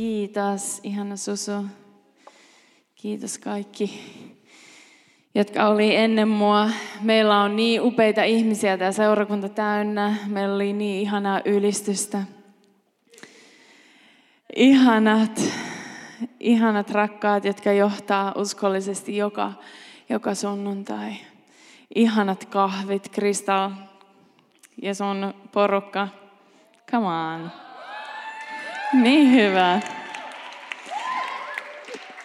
Kiitos, ihana Susu. Kiitos kaikki, jotka oli ennen mua. Meillä on niin upeita ihmisiä tämä seurakunta täynnä. Meillä oli niin ihanaa ylistystä. Ihanat, ihanat rakkaat, jotka johtaa uskollisesti joka, joka sunnuntai. Ihanat kahvit, Kristal ja sun porukka. Come on. Niin hyvä.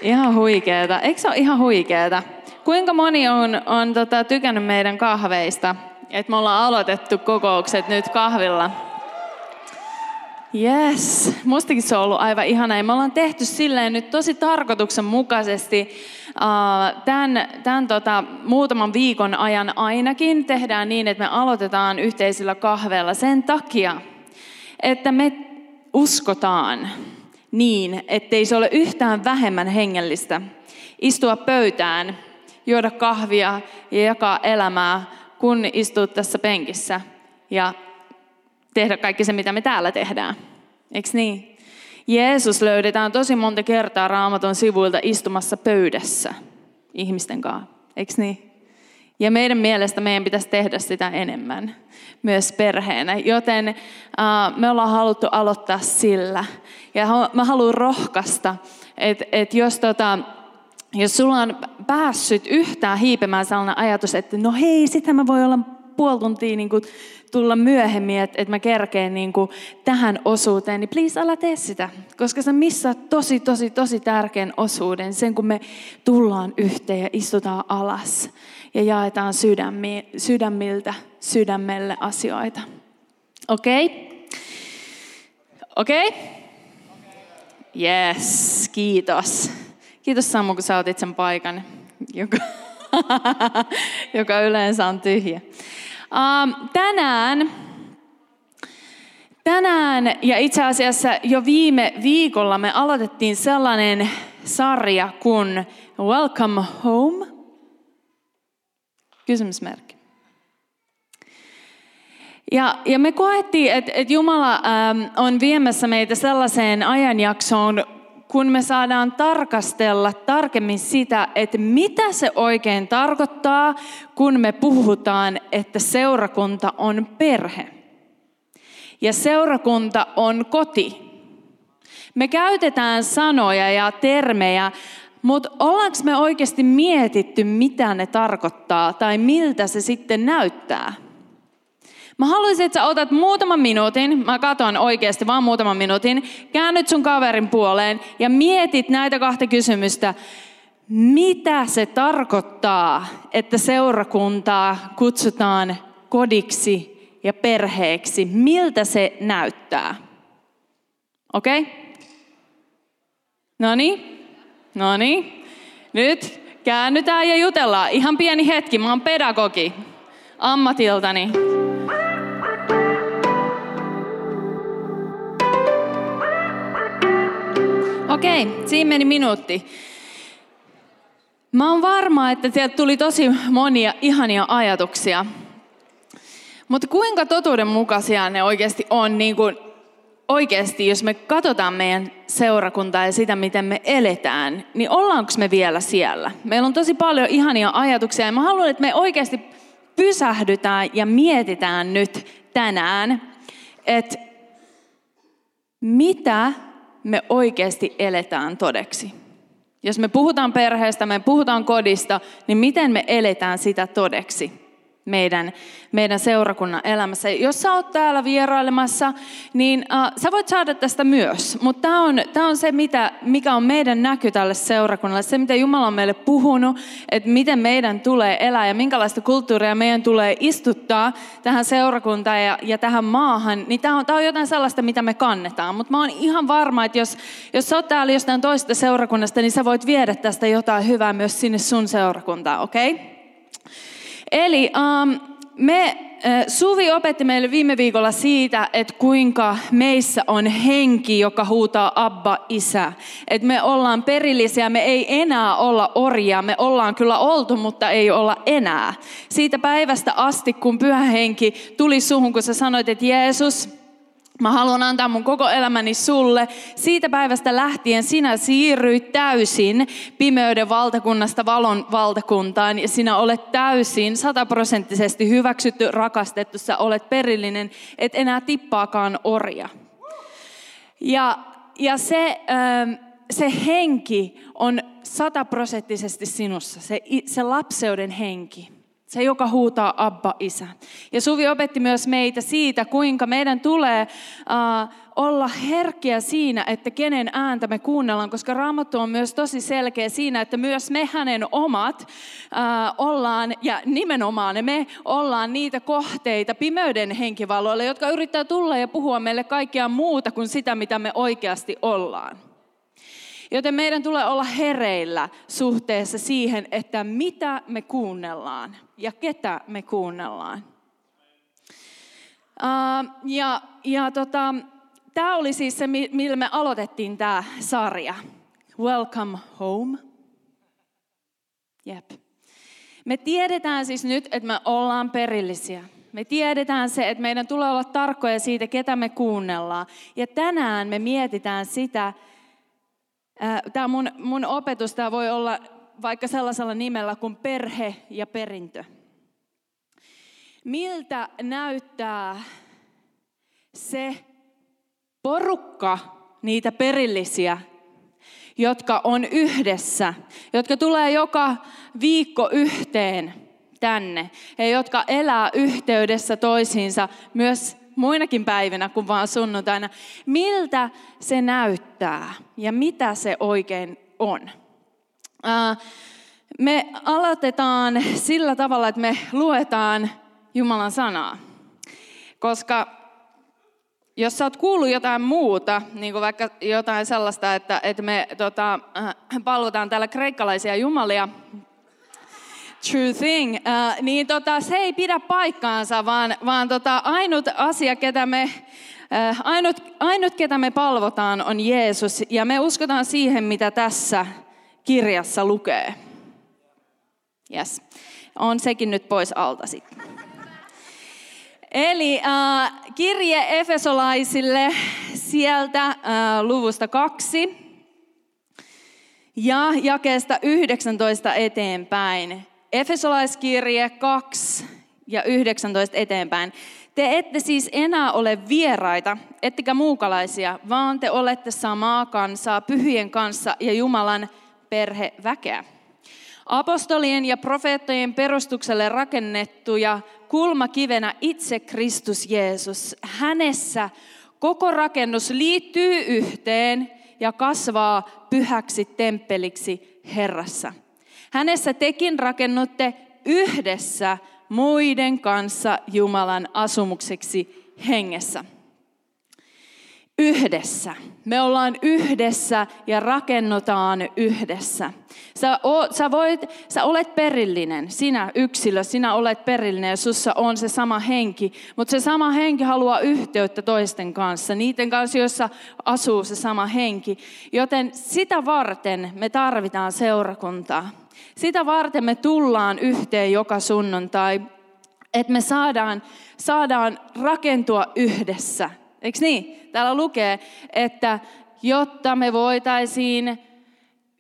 Ihan huikeeta. Eikö se ole ihan huikeeta? Kuinka moni on, on tota, tykännyt meidän kahveista? Että me ollaan aloitettu kokoukset nyt kahvilla. Yes, mustakin se on ollut aivan ihana. Me ollaan tehty silleen nyt tosi tarkoituksenmukaisesti tämän, tämän tota, muutaman viikon ajan ainakin tehdään niin, että me aloitetaan yhteisillä kahveilla sen takia, että me uskotaan niin, ettei se ole yhtään vähemmän hengellistä istua pöytään, juoda kahvia ja jakaa elämää, kun istuu tässä penkissä ja tehdä kaikki se, mitä me täällä tehdään. Eikö niin? Jeesus löydetään tosi monta kertaa raamatun sivuilta istumassa pöydässä ihmisten kanssa. Eikö niin? Ja meidän mielestä meidän pitäisi tehdä sitä enemmän myös perheenä. Joten me ollaan haluttu aloittaa sillä. Ja mä haluan rohkaista, että et jos, tota, jos sulla on päässyt yhtään hiipemään sellainen ajatus, että no hei, sitähän mä voi olla puoli tuntia niin kuin tulla myöhemmin, että, että mä kerkeen niin kuin tähän osuuteen, niin please älä tee sitä. Koska sä missaat tosi, tosi, tosi tärkeän osuuden, sen kun me tullaan yhteen ja istutaan alas ja jaetaan sydämi, sydämiltä sydämelle asioita. Okei? Okay? Okei? Okay? Yes, kiitos. Kiitos Samu, kun sä otit sen paikan, joka, joka yleensä on tyhjä. Um, tänään, tänään ja itse asiassa jo viime viikolla me aloitettiin sellainen sarja kuin Welcome Home. Kysymysmerkki. Ja, ja me koettiin, että, että Jumala ähm, on viemässä meitä sellaiseen ajanjaksoon, kun me saadaan tarkastella tarkemmin sitä, että mitä se oikein tarkoittaa, kun me puhutaan, että seurakunta on perhe. Ja seurakunta on koti. Me käytetään sanoja ja termejä, mutta ollaanko me oikeasti mietitty, mitä ne tarkoittaa tai miltä se sitten näyttää? Mä haluaisin, että sä otat muutaman minuutin, mä katon oikeasti vaan muutaman minuutin, käännyt sun kaverin puoleen ja mietit näitä kahta kysymystä. Mitä se tarkoittaa, että seurakuntaa kutsutaan kodiksi ja perheeksi? Miltä se näyttää? Okei? Okay? No niin, no niin. Nyt käännytään ja jutellaan. Ihan pieni hetki, mä oon pedagogi ammatiltani. Okei, siinä meni minuutti. Mä oon varma, että sieltä tuli tosi monia ihania ajatuksia. Mutta kuinka totuudenmukaisia ne oikeasti on, niin kuin oikeasti, jos me katsotaan meidän seurakuntaa ja sitä, miten me eletään, niin ollaanko me vielä siellä? Meillä on tosi paljon ihania ajatuksia ja mä haluan, että me oikeasti pysähdytään ja mietitään nyt tänään, että mitä me oikeasti eletään todeksi. Jos me puhutaan perheestä, me puhutaan kodista, niin miten me eletään sitä todeksi? Meidän, meidän seurakunnan elämässä. Jos sä oot täällä vierailemassa, niin uh, sä voit saada tästä myös. Mutta tämä on, tää on se, mitä, mikä on meidän näky tälle seurakunnalle. Se, mitä Jumala on meille puhunut, että miten meidän tulee elää ja minkälaista kulttuuria meidän tulee istuttaa tähän seurakuntaan ja, ja tähän maahan. Niin tämä on, on jotain sellaista, mitä me kannetaan. Mutta mä oon ihan varma, että jos, jos sä oot täällä jostain toisesta seurakunnasta, niin sä voit viedä tästä jotain hyvää myös sinne sun seurakuntaan, okei? Okay? Eli um, me, Suvi opetti meille viime viikolla siitä, että kuinka meissä on henki, joka huutaa Abba, Isä. Että me ollaan perillisiä, me ei enää olla orjia. Me ollaan kyllä oltu, mutta ei olla enää. Siitä päivästä asti, kun pyhä henki tuli suhun, kun sä sanoit, että Jeesus, Mä haluan antaa mun koko elämäni sulle. Siitä päivästä lähtien sinä siirryit täysin pimeyden valtakunnasta valon valtakuntaan ja sinä olet täysin sataprosenttisesti hyväksytty, rakastettu, sä olet perillinen, et enää tippaakaan orja. Ja, ja se, ähm, se henki on sataprosenttisesti sinussa, se, se lapseuden henki. Se, joka huutaa Abba, Isä. Ja Suvi opetti myös meitä siitä, kuinka meidän tulee uh, olla herkkiä siinä, että kenen ääntä me kuunnellaan, koska Raamattu on myös tosi selkeä siinä, että myös me hänen omat uh, ollaan, ja nimenomaan me ollaan niitä kohteita pimeyden henkivaloille, jotka yrittää tulla ja puhua meille kaikkea muuta kuin sitä, mitä me oikeasti ollaan. Joten meidän tulee olla hereillä suhteessa siihen, että mitä me kuunnellaan ja ketä me kuunnellaan. Uh, ja ja tota, tämä oli siis se, millä me aloitettiin tämä sarja. Welcome home. Jep. Me tiedetään siis nyt, että me ollaan perillisiä. Me tiedetään se, että meidän tulee olla tarkkoja siitä, ketä me kuunnellaan. Ja tänään me mietitään sitä, Tämä mun, mun opetus tämä voi olla vaikka sellaisella nimellä kuin perhe ja perintö. Miltä näyttää se porukka, niitä perillisiä, jotka on yhdessä, jotka tulee joka viikko yhteen tänne ja jotka elää yhteydessä toisiinsa myös muinakin päivinä kuin vaan sunnuntaina. Miltä se näyttää ja mitä se oikein on? Me aloitetaan sillä tavalla, että me luetaan Jumalan sanaa. Koska jos sä oot kuullut jotain muuta, niin kuin vaikka jotain sellaista, että, että me tota, palvotaan täällä kreikkalaisia jumalia, true thing, uh, niin tota, se ei pidä paikkaansa, vaan, vaan tota, ainut asia, ketä me, uh, ainut, ainut, ketä me palvotaan, on Jeesus. Ja me uskotaan siihen, mitä tässä kirjassa lukee. Yes. On sekin nyt pois alta sitten. Eli uh, kirje Efesolaisille sieltä uh, luvusta kaksi ja jakeesta 19 eteenpäin. Efesolaiskirje 2 ja 19 eteenpäin. Te ette siis enää ole vieraita, ettekä muukalaisia, vaan te olette samaa kansaa pyhien kanssa ja Jumalan perheväkeä. Apostolien ja profeettojen perustukselle rakennettuja kulmakivenä itse Kristus Jeesus. Hänessä koko rakennus liittyy yhteen ja kasvaa pyhäksi temppeliksi Herrassa. Hänessä tekin rakennutte yhdessä muiden kanssa Jumalan asumukseksi hengessä. Yhdessä. Me ollaan yhdessä ja rakennutaan yhdessä. Sä, o, sä, voit, sä olet perillinen, sinä yksilö, sinä olet perillinen ja sussa on se sama henki. Mutta se sama henki haluaa yhteyttä toisten kanssa, niiden kanssa, joissa asuu se sama henki. Joten sitä varten me tarvitaan seurakuntaa. Sitä varten me tullaan yhteen joka sunnuntai, että me saadaan, saadaan rakentua yhdessä. Eikö niin? Täällä lukee, että jotta me voitaisiin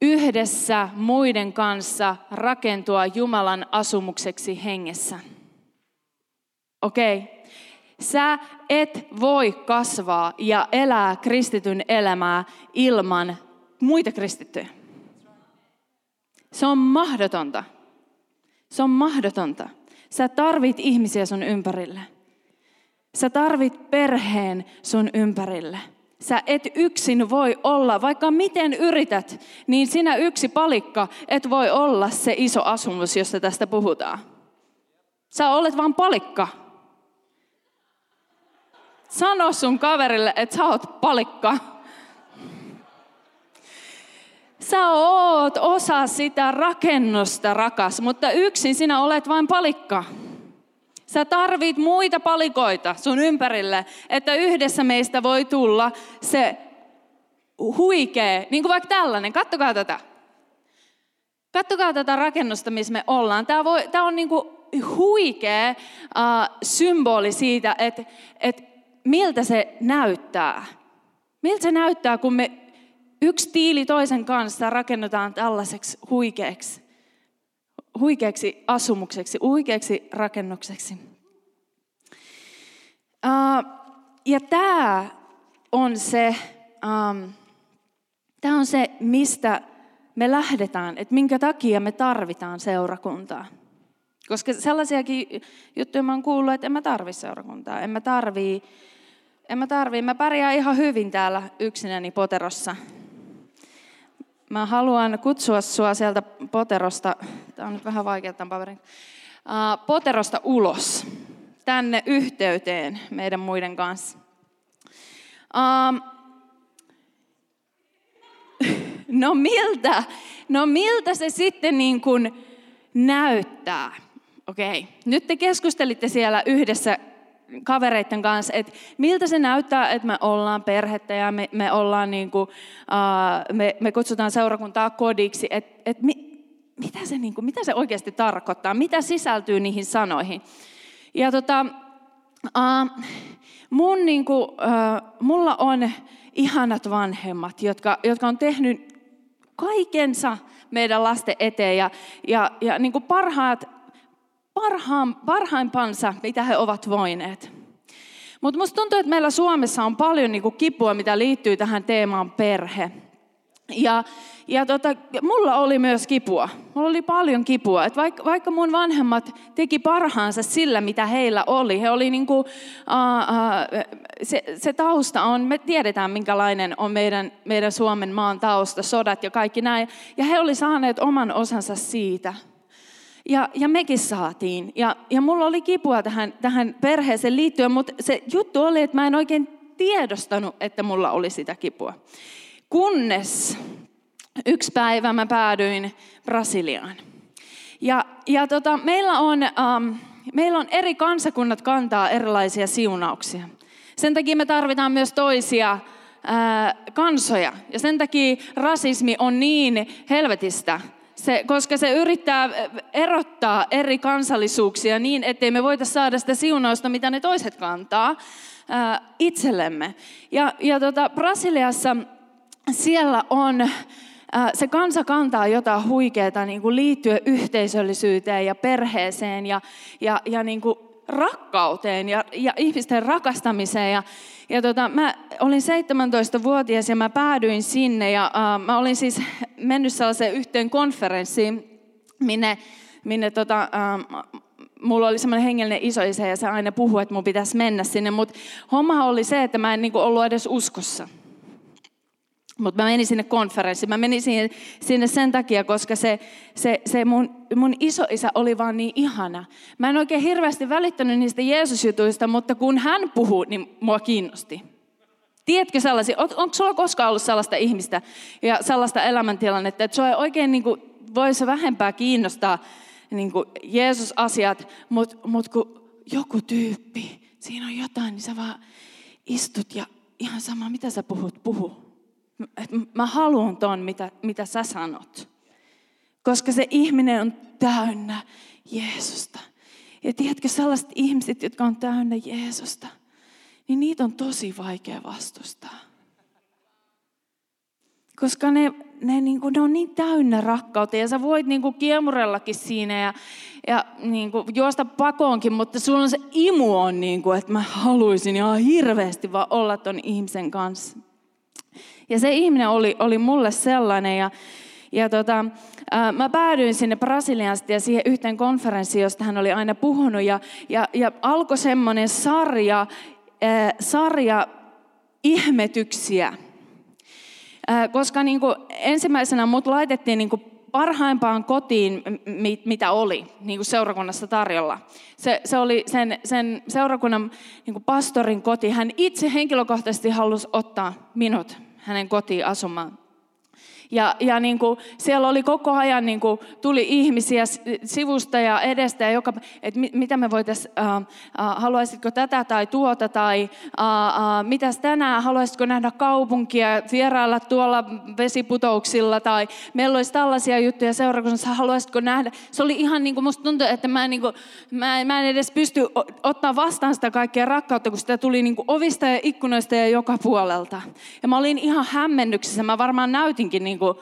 yhdessä muiden kanssa rakentua Jumalan asumukseksi hengessä. Okei. Okay. Sä et voi kasvaa ja elää kristityn elämää ilman muita kristittyjä. Se on mahdotonta. Se on mahdotonta. Sä tarvit ihmisiä sun ympärille. Sä tarvit perheen sun ympärille. Sä et yksin voi olla, vaikka miten yrität, niin sinä yksi palikka et voi olla se iso asumus, josta tästä puhutaan. Sä olet vain palikka. Sano sun kaverille, että sä oot palikka. Sä oot osa sitä rakennusta, rakas, mutta yksin sinä olet vain palikka. Sä tarvit muita palikoita sun ympärille, että yhdessä meistä voi tulla se huikea, niin kuin vaikka tällainen. Kattokaa tätä. Kattokaa tätä rakennusta, missä me ollaan. Tämä, voi, tämä on niin kuin huikea uh, symboli siitä, että, että miltä se näyttää. Miltä se näyttää, kun me yksi tiili toisen kanssa rakennetaan tällaiseksi huikeaksi, huikeaksi asumukseksi, huikeaksi rakennukseksi. Uh, ja tämä on se, um, tämä on se, mistä me lähdetään, että minkä takia me tarvitaan seurakuntaa. Koska sellaisiakin juttuja mä oon kuullut, että en mä tarvi seurakuntaa, en mä tarvii, en mä tarvii, mä pärjään ihan hyvin täällä yksinäni poterossa. Mä haluan kutsua sua sieltä poterosta, tämä on nyt vähän vaikea tämän paperin, poterosta ulos, tänne yhteyteen meidän muiden kanssa. No miltä, no miltä se sitten niin kuin näyttää? Okei, nyt te keskustelitte siellä yhdessä kavereiden kanssa, että miltä se näyttää, että me ollaan perhettä ja me, me, ollaan niin kuin, uh, me, me kutsutaan seurakuntaa kodiksi, että et mi, mitä, se, niin kuin, mitä se oikeasti tarkoittaa, mitä sisältyy niihin sanoihin. Ja tota, uh, mun, niin kuin, uh, mulla on ihanat vanhemmat, jotka, jotka on tehnyt kaikensa meidän lasten eteen ja, ja, ja niin kuin parhaat parhaan, parhaimpansa, mitä he ovat voineet. Mutta musta tuntuu, että meillä Suomessa on paljon niinku kipua, mitä liittyy tähän teemaan perhe. Ja, ja tota, mulla oli myös kipua. Mulla oli paljon kipua. Et vaikka, vaikka mun vanhemmat teki parhaansa sillä, mitä heillä oli. He oli niinku, uh, uh, se, se tausta on, me tiedetään minkälainen on meidän, meidän Suomen maan tausta, sodat ja kaikki näin. Ja he oli saaneet oman osansa siitä. Ja, ja mekin saatiin. Ja, ja mulla oli kipua tähän, tähän perheeseen liittyen, mutta se juttu oli, että mä en oikein tiedostanut, että mulla oli sitä kipua. Kunnes yksi päivä mä päädyin Brasiliaan. Ja, ja tota, meillä, on, um, meillä on eri kansakunnat kantaa erilaisia siunauksia. Sen takia me tarvitaan myös toisia uh, kansoja. Ja sen takia rasismi on niin helvetistä, se, koska se yrittää erottaa eri kansallisuuksia niin, ettei me voita saada sitä siunausta, mitä ne toiset kantaa ää, itsellemme. Ja, ja tota, Brasiliassa siellä on, ää, se kansa kantaa jotain huikeaa niin kuin liittyen yhteisöllisyyteen ja perheeseen ja, ja, ja niin kuin rakkauteen ja, ja ihmisten rakastamiseen. Ja, ja tota, mä olin 17-vuotias ja mä päädyin sinne ja uh, mä olin siis mennyt sellaiseen yhteen konferenssiin, minne, minne tota, uh, mulla oli semmoinen hengellinen isoisä ja se aina puhui, että mun pitäisi mennä sinne, mutta homma oli se, että mä en niinku ollut edes uskossa. Mutta mä menin sinne konferenssiin. Mä menin sinne, sinne sen takia, koska se, se, se mun, mun isoisä oli vaan niin ihana. Mä en oikein hirveästi välittänyt niistä Jeesusjutuista, mutta kun hän puhuu, niin mua kiinnosti. Tiedätkö sellaisia, on, onko sulla koskaan ollut sellaista ihmistä ja sellaista elämäntilannetta, että sua ei oikein niin kuin, voisi vähempää kiinnostaa niin kuin Jeesus-asiat, mutta mut kun joku tyyppi, siinä on jotain, niin sä vaan istut ja ihan sama, mitä sä puhut, puhu että mä haluan ton, mitä, mitä sä sanot. Koska se ihminen on täynnä Jeesusta. Ja tiedätkö, sellaiset ihmiset, jotka on täynnä Jeesusta, niin niitä on tosi vaikea vastustaa. Koska ne, ne, niin kuin, ne on niin täynnä rakkautta ja sä voit niin kuin kiemurellakin siinä ja, ja niin kuin, juosta pakoonkin, mutta sulla on se imu on, niin kuin, että mä haluaisin ihan hirveästi vaan olla ton ihmisen kanssa. Ja se ihminen oli, oli mulle sellainen ja, ja tota, mä päädyin sinne Brasiliasta ja siihen yhteen konferenssiin, josta hän oli aina puhunut. Ja, ja, ja alkoi semmoinen sarja, sarja ihmetyksiä. Koska niin kuin ensimmäisenä mut laitettiin niin kuin parhaimpaan kotiin, mitä oli niin kuin seurakunnassa tarjolla. Se, se oli sen, sen seurakunnan niin kuin pastorin koti. Hän itse henkilökohtaisesti halusi ottaa minut hänen kotiin asumaan. Ja, ja niin kuin siellä oli koko ajan, niin kuin tuli ihmisiä sivusta ja edestä, ja joka, että mitä me voitaisiin, äh, äh, haluaisitko tätä tai tuota, tai äh, äh, mitäs tänään, haluaisitko nähdä kaupunkia, vierailla tuolla vesiputouksilla, tai meillä olisi tällaisia juttuja seurakunnassa, haluaisitko nähdä. Se oli ihan niin kuin, musta tuntui, että mä en, niin kuin, mä, mä en edes pysty ottaa vastaan sitä kaikkea rakkautta, kun sitä tuli niin kuin ovista ja ikkunoista ja joka puolelta. Ja mä olin ihan hämmennyksissä, mä varmaan näytinkin niin kuin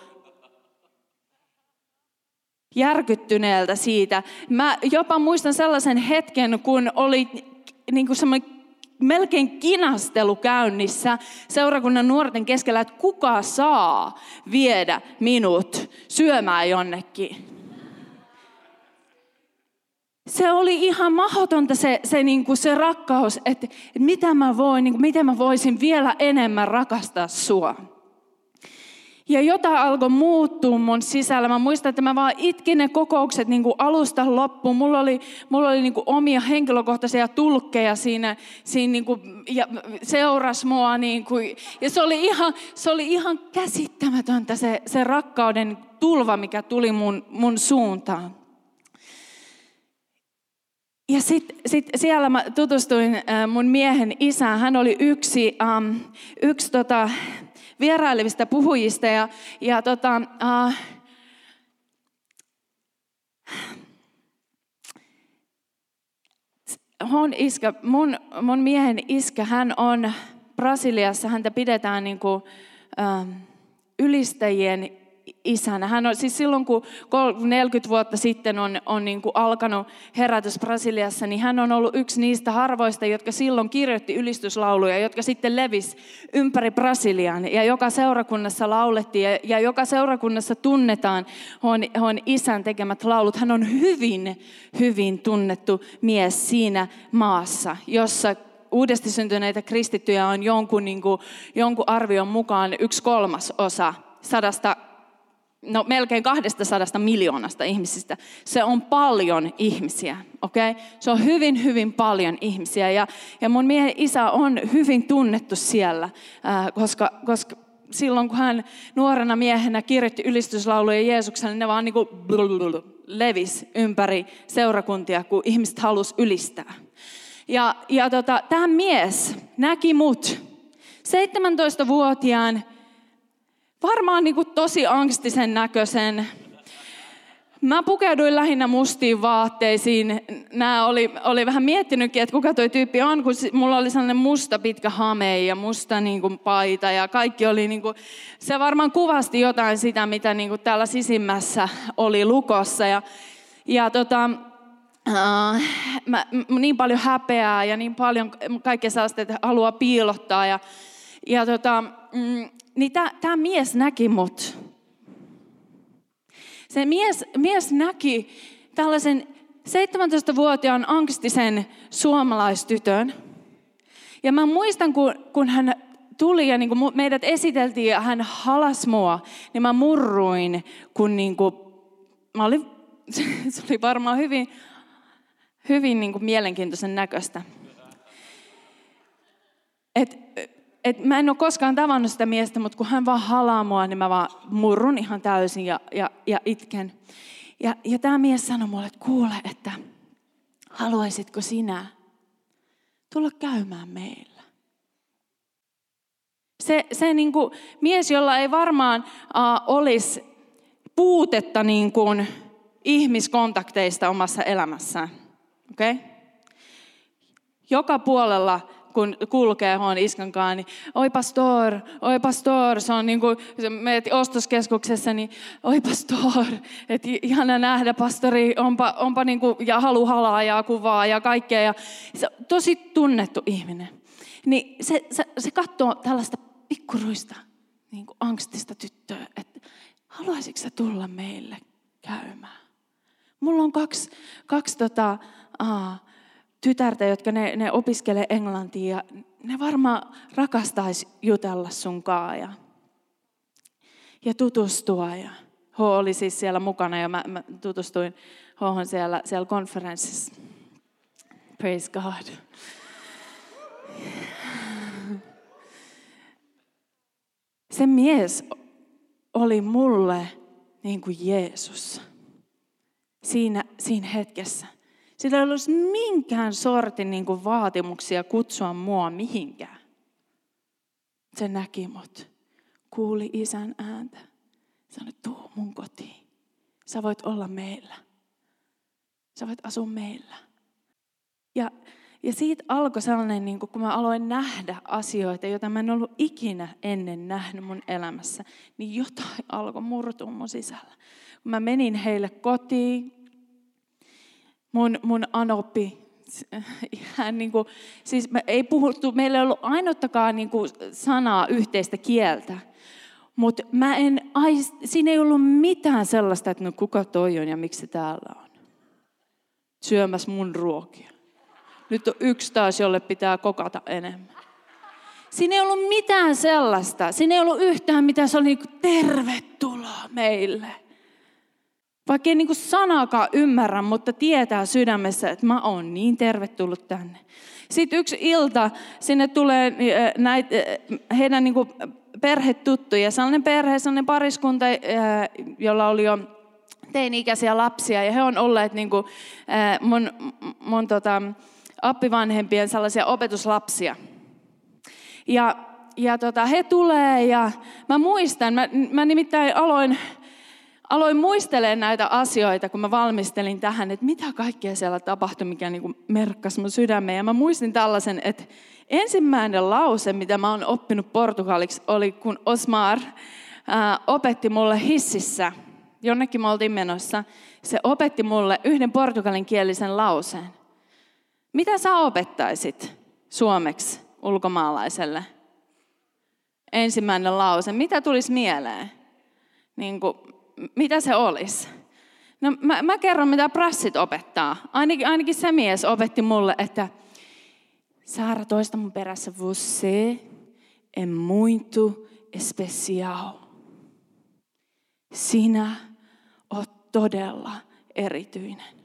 järkyttyneeltä siitä. Mä jopa muistan sellaisen hetken, kun oli niin kuin semmoinen melkein kinastelu käynnissä seurakunnan nuorten keskellä, että kuka saa viedä minut syömään jonnekin. Se oli ihan mahdotonta se, se, niin kuin se rakkaus, että, että mitä mä voin, niin kuin, miten mä voisin vielä enemmän rakastaa sua. Ja jotain alkoi muuttua mun sisällä. Mä muistan, että mä vaan itkin ne kokoukset niin kuin alusta loppuun. Mulla oli, mulla oli niin kuin omia henkilökohtaisia tulkkeja siinä, siinä niin kuin, ja seuras mua. Niin kuin, ja se oli ihan, se oli ihan käsittämätöntä se, se rakkauden tulva, mikä tuli mun, mun suuntaan. Ja sitten sit siellä mä tutustuin äh, mun miehen isään. Hän oli yksi, um, yksi tota, vierailevista puhujista. Ja, ja tota, uh, Hon iskä, mun, mun miehen iskä, hän on Brasiliassa, häntä pidetään niin kuin, uh, ylistäjien isänä. Hän on, siis silloin kun 40 vuotta sitten on, on niin kuin alkanut herätys Brasiliassa, niin hän on ollut yksi niistä harvoista, jotka silloin kirjoitti ylistyslauluja, jotka sitten levis ympäri Brasilian. Ja joka seurakunnassa laulettiin ja, ja joka seurakunnassa tunnetaan on, on isän tekemät laulut. Hän on hyvin, hyvin tunnettu mies siinä maassa, jossa uudesti syntyneitä kristittyjä on jonkun, niin kuin, jonkun arvion mukaan yksi kolmas osa sadasta no melkein 200 miljoonasta ihmisistä. Se on paljon ihmisiä, okei? Okay? Se on hyvin, hyvin paljon ihmisiä. Ja, ja mun miehen isä on hyvin tunnettu siellä, äh, koska, koska silloin kun hän nuorena miehenä kirjoitti ylistyslauluja Jeesukselle, niin ne vaan niin kuin levis ympäri seurakuntia, kun ihmiset halus ylistää. Ja, ja tota, tämä mies näki mut 17-vuotiaan varmaan niin kuin tosi angstisen näköisen. Mä pukeuduin lähinnä mustiin vaatteisiin. Nämä oli, oli vähän miettinytkin, että kuka toi tyyppi on, kun mulla oli sellainen musta pitkä hame ja musta niin kuin paita ja kaikki oli niin kuin, se varmaan kuvasti jotain sitä, mitä niin kuin täällä sisimmässä oli lukossa. Ja, ja tota, Uh, mä, niin paljon häpeää ja niin paljon kaikkea sellaista, että haluaa piilottaa. Ja, ja tota, mm, niin tämä mies näki mut. Se mies, mies näki tällaisen 17-vuotiaan angstisen suomalaistytön. Ja mä muistan, kun, kun hän tuli ja niin kuin meidät esiteltiin ja hän halas mua, niin mä murruin, kun niin kuin, mä olin, se oli varmaan hyvin, hyvin niin kuin mielenkiintoisen näköistä. Et, et mä en ole koskaan tavannut sitä miestä, mutta kun hän vaan halaa mua, niin mä vaan murrun ihan täysin ja, ja, ja itken. Ja, ja tämä mies sanoi mulle, että kuule, että haluaisitko sinä tulla käymään meillä? Se, se niin kuin mies, jolla ei varmaan uh, olisi puutetta niin kuin ihmiskontakteista omassa elämässään. Okay? Joka puolella kun kulkee huon iskankaan, niin oi pastor, oi pastor, se on niin kuin, meet ostoskeskuksessa, niin oi pastor, että ihana nähdä pastori, onpa, onpa niin kuin, ja halu halaa ja kuvaa ja kaikkea. Ja se on tosi tunnettu ihminen. Niin se, se, se katsoo tällaista pikkuruista niin kuin angstista tyttöä, että haluaisitko sä tulla meille käymään? Mulla on kaksi, kaksi tota, aa, tytärtä, jotka ne, ne opiskelee englantia ja ne varmaan rakastaisi jutella sun ja, ja tutustua. Ja H oli siis siellä mukana ja mä, mä tutustuin H siellä, siellä konferenssissa. Praise God. Se mies oli mulle niin kuin Jeesus siinä, siinä hetkessä. Sillä ei olisi minkään sortin niin kuin vaatimuksia kutsua mua mihinkään. Se näki mut, kuuli isän ääntä. Sanoi, tuu mun kotiin. Sä voit olla meillä. Sä voit asua meillä. Ja, ja siitä alkoi sellainen, niin kun mä aloin nähdä asioita, joita mä en ollut ikinä ennen nähnyt mun elämässä, niin jotain alkoi murtua mun sisällä. Kun mä menin heille kotiin, mun, mun anoppi, hän niin kuin, siis me ei puhuttu, meillä ei ollut ainuttakaan niin kuin sanaa yhteistä kieltä. Mutta mä en, ai, siinä ei ollut mitään sellaista, että no kuka toi on ja miksi se täällä on. Syömässä mun ruokia. Nyt on yksi taas, jolle pitää kokata enemmän. Siinä ei ollut mitään sellaista. Siinä ei ollut yhtään mitään. Se oli niin kuin, tervetuloa meille. Vaikka ei niin sanakaan ymmärrä, mutta tietää sydämessä, että mä oon niin tervetullut tänne. Sitten yksi ilta sinne tulee äh, näitä, äh, heidän niin perhetuttuja. Sellainen perhe, sellainen pariskunta, äh, jolla oli jo teini-ikäisiä lapsia. Ja he on olleet niin kuin mun, mun tota, appivanhempien sellaisia opetuslapsia. Ja, ja tota, he tulee ja mä muistan, mä, mä nimittäin aloin aloin muistelemaan näitä asioita, kun mä valmistelin tähän, että mitä kaikkea siellä tapahtui, mikä niin kuin merkkasi mun sydämeen. Ja mä muistin tällaisen, että ensimmäinen lause, mitä mä oon oppinut portugaliksi, oli kun Osmar ää, opetti mulle hississä, jonnekin me oltiin menossa, se opetti mulle yhden portugalinkielisen lauseen. Mitä sä opettaisit suomeksi ulkomaalaiselle? Ensimmäinen lause. Mitä tulisi mieleen? Niin kuin, mitä se olisi? No mä, mä kerron, mitä prassit opettaa. Ainakin, ainakin se mies opetti mulle, että Saara toista mun perässä, você é muito especial. Sinä oot todella erityinen.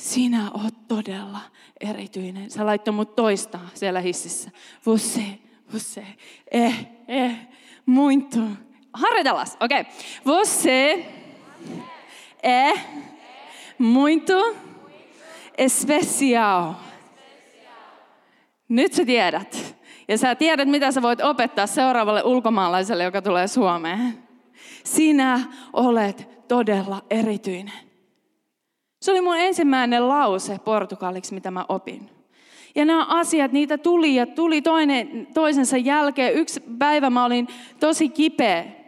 Sinä oot todella erityinen. Sä laittoi mut toistaa siellä hississä. Você, você, eh, eh, muito Harjoitellaan. Okei. Okay. Você é muito especial. Nyt sä tiedät. Ja sä tiedät, mitä sä voit opettaa seuraavalle ulkomaalaiselle, joka tulee Suomeen. Sinä olet todella erityinen. Se oli mun ensimmäinen lause portugaliksi, mitä mä opin. Ja nämä asiat, niitä tuli ja tuli toinen, toisensa jälkeen. Yksi päivä mä olin tosi kipeä.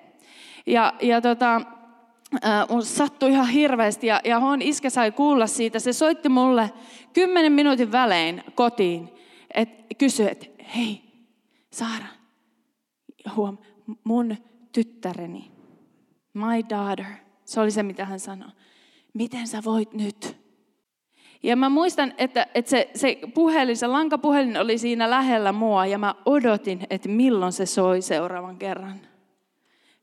Ja, ja tota, äh, mun sattui ihan hirveästi ja, ja Hon iskä sai kuulla siitä. Se soitti mulle kymmenen minuutin välein kotiin. Et kysyi, että hei Saara, huom, mun tyttäreni, my daughter, se oli se mitä hän sanoi. Miten sä voit nyt? Ja mä muistan, että, että se, se puhelin, se lankapuhelin oli siinä lähellä mua ja mä odotin, että milloin se soi seuraavan kerran.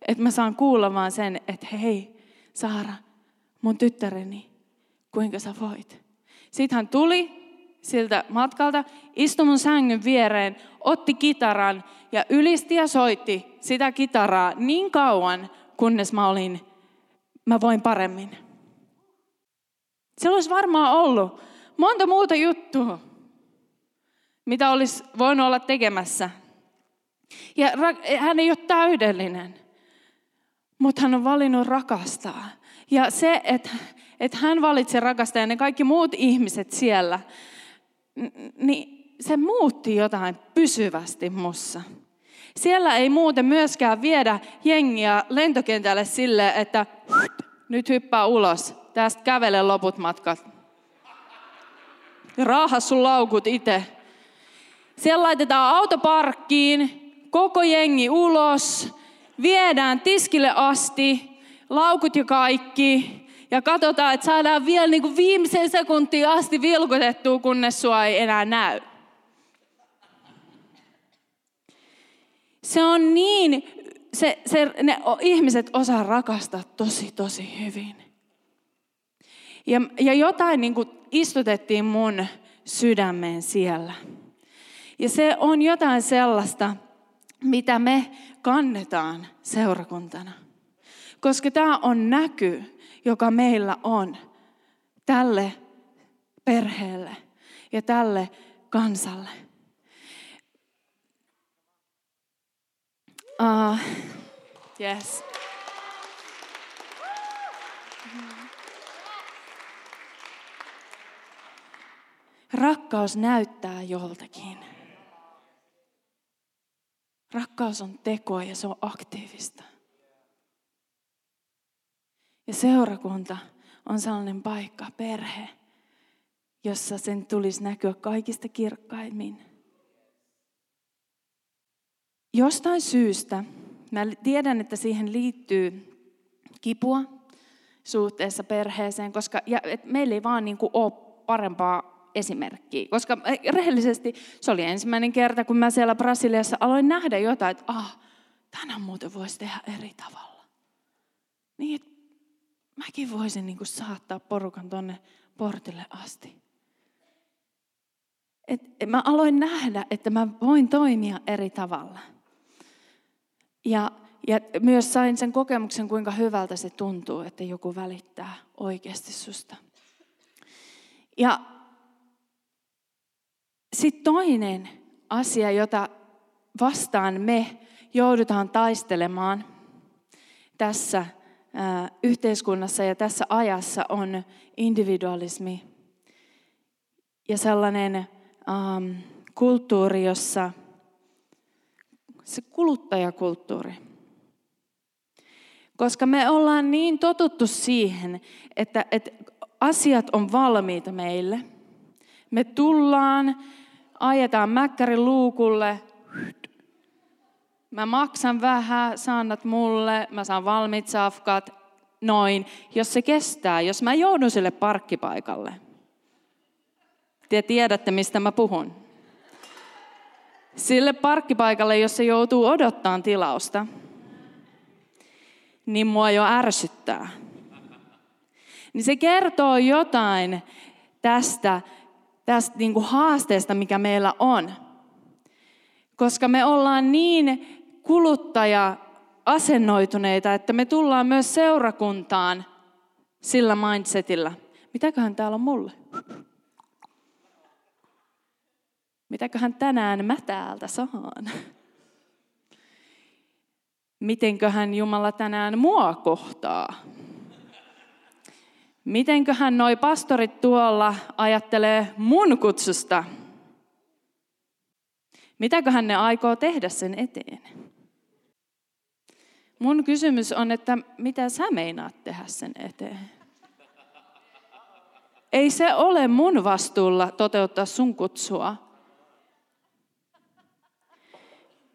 Että mä saan kuulla vaan sen, että hei, Saara, mun tyttäreni, kuinka sä voit? Sitten hän tuli siltä matkalta, istui mun sängyn viereen, otti kitaran ja ylisti ja soitti sitä kitaraa niin kauan, kunnes mä olin, mä voin paremmin. Se olisi varmaan ollut monta muuta juttua, mitä olisi voinut olla tekemässä. Ja hän ei ole täydellinen mutta hän on valinnut rakastaa. Ja se, että, että hän valitsi rakastaa ja ne kaikki muut ihmiset siellä, niin se muutti jotain pysyvästi mussa. Siellä ei muuten myöskään viedä jengiä lentokentälle sille, että nyt hyppää ulos, tästä kävele loput matkat. Raaha sun laukut itse. Siellä laitetaan autoparkkiin, koko jengi ulos, viedään tiskille asti, laukut ja kaikki, ja katsotaan, että saadaan vielä niin kuin viimeiseen sekuntiin asti vilkutettua, kunnes sua ei enää näy. Se on niin, se, se, ne ihmiset osaa rakastaa tosi, tosi hyvin. Ja, ja jotain niin kuin istutettiin mun sydämeen siellä. Ja se on jotain sellaista, mitä me kannetaan seurakuntana. Koska tämä on näky, joka meillä on tälle perheelle ja tälle kansalle. Uh, yes. Rakkaus näyttää joltakin. Rakkaus on tekoa ja se on aktiivista. Ja seurakunta on sellainen paikka, perhe, jossa sen tulisi näkyä kaikista kirkkaimmin. Jostain syystä, mä tiedän, että siihen liittyy kipua suhteessa perheeseen, koska ja, et meillä ei vaan niin kuin ole parempaa esimerkkiä. Koska eh, rehellisesti se oli ensimmäinen kerta, kun mä siellä Brasiliassa aloin nähdä jotain, että ah, tänään muuten voisi tehdä eri tavalla. Niin, että mäkin voisin niin kuin saattaa porukan tonne portille asti. Et mä aloin nähdä, että mä voin toimia eri tavalla. Ja, ja myös sain sen kokemuksen, kuinka hyvältä se tuntuu, että joku välittää oikeasti susta. Ja sitten toinen asia, jota vastaan me joudutaan taistelemaan tässä yhteiskunnassa ja tässä ajassa on individualismi ja sellainen ähm, kulttuuri, jossa se kuluttajakulttuuri. Koska me ollaan niin totuttu siihen, että, että asiat on valmiita meille. Me tullaan, ajetaan mäkkärin luukulle, mä maksan vähän, saannat mulle, mä saan valmiit safkat, noin. Jos se kestää, jos mä joudun sille parkkipaikalle, te tiedätte, mistä mä puhun. Sille parkkipaikalle, jos se joutuu odottaa tilausta, niin mua jo ärsyttää. Niin se kertoo jotain tästä, tästä niin kuin haasteesta, mikä meillä on. Koska me ollaan niin kuluttaja asennoituneita, että me tullaan myös seurakuntaan sillä mindsetillä. Mitäköhän täällä on mulle? Mitäköhän tänään mä täältä saan? Mitenköhän Jumala tänään mua kohtaa? Mitenköhän noi pastorit tuolla ajattelee mun kutsusta? Mitäköhän ne aikoo tehdä sen eteen? Mun kysymys on, että mitä sä meinaat tehdä sen eteen? Ei se ole mun vastuulla toteuttaa sun kutsua.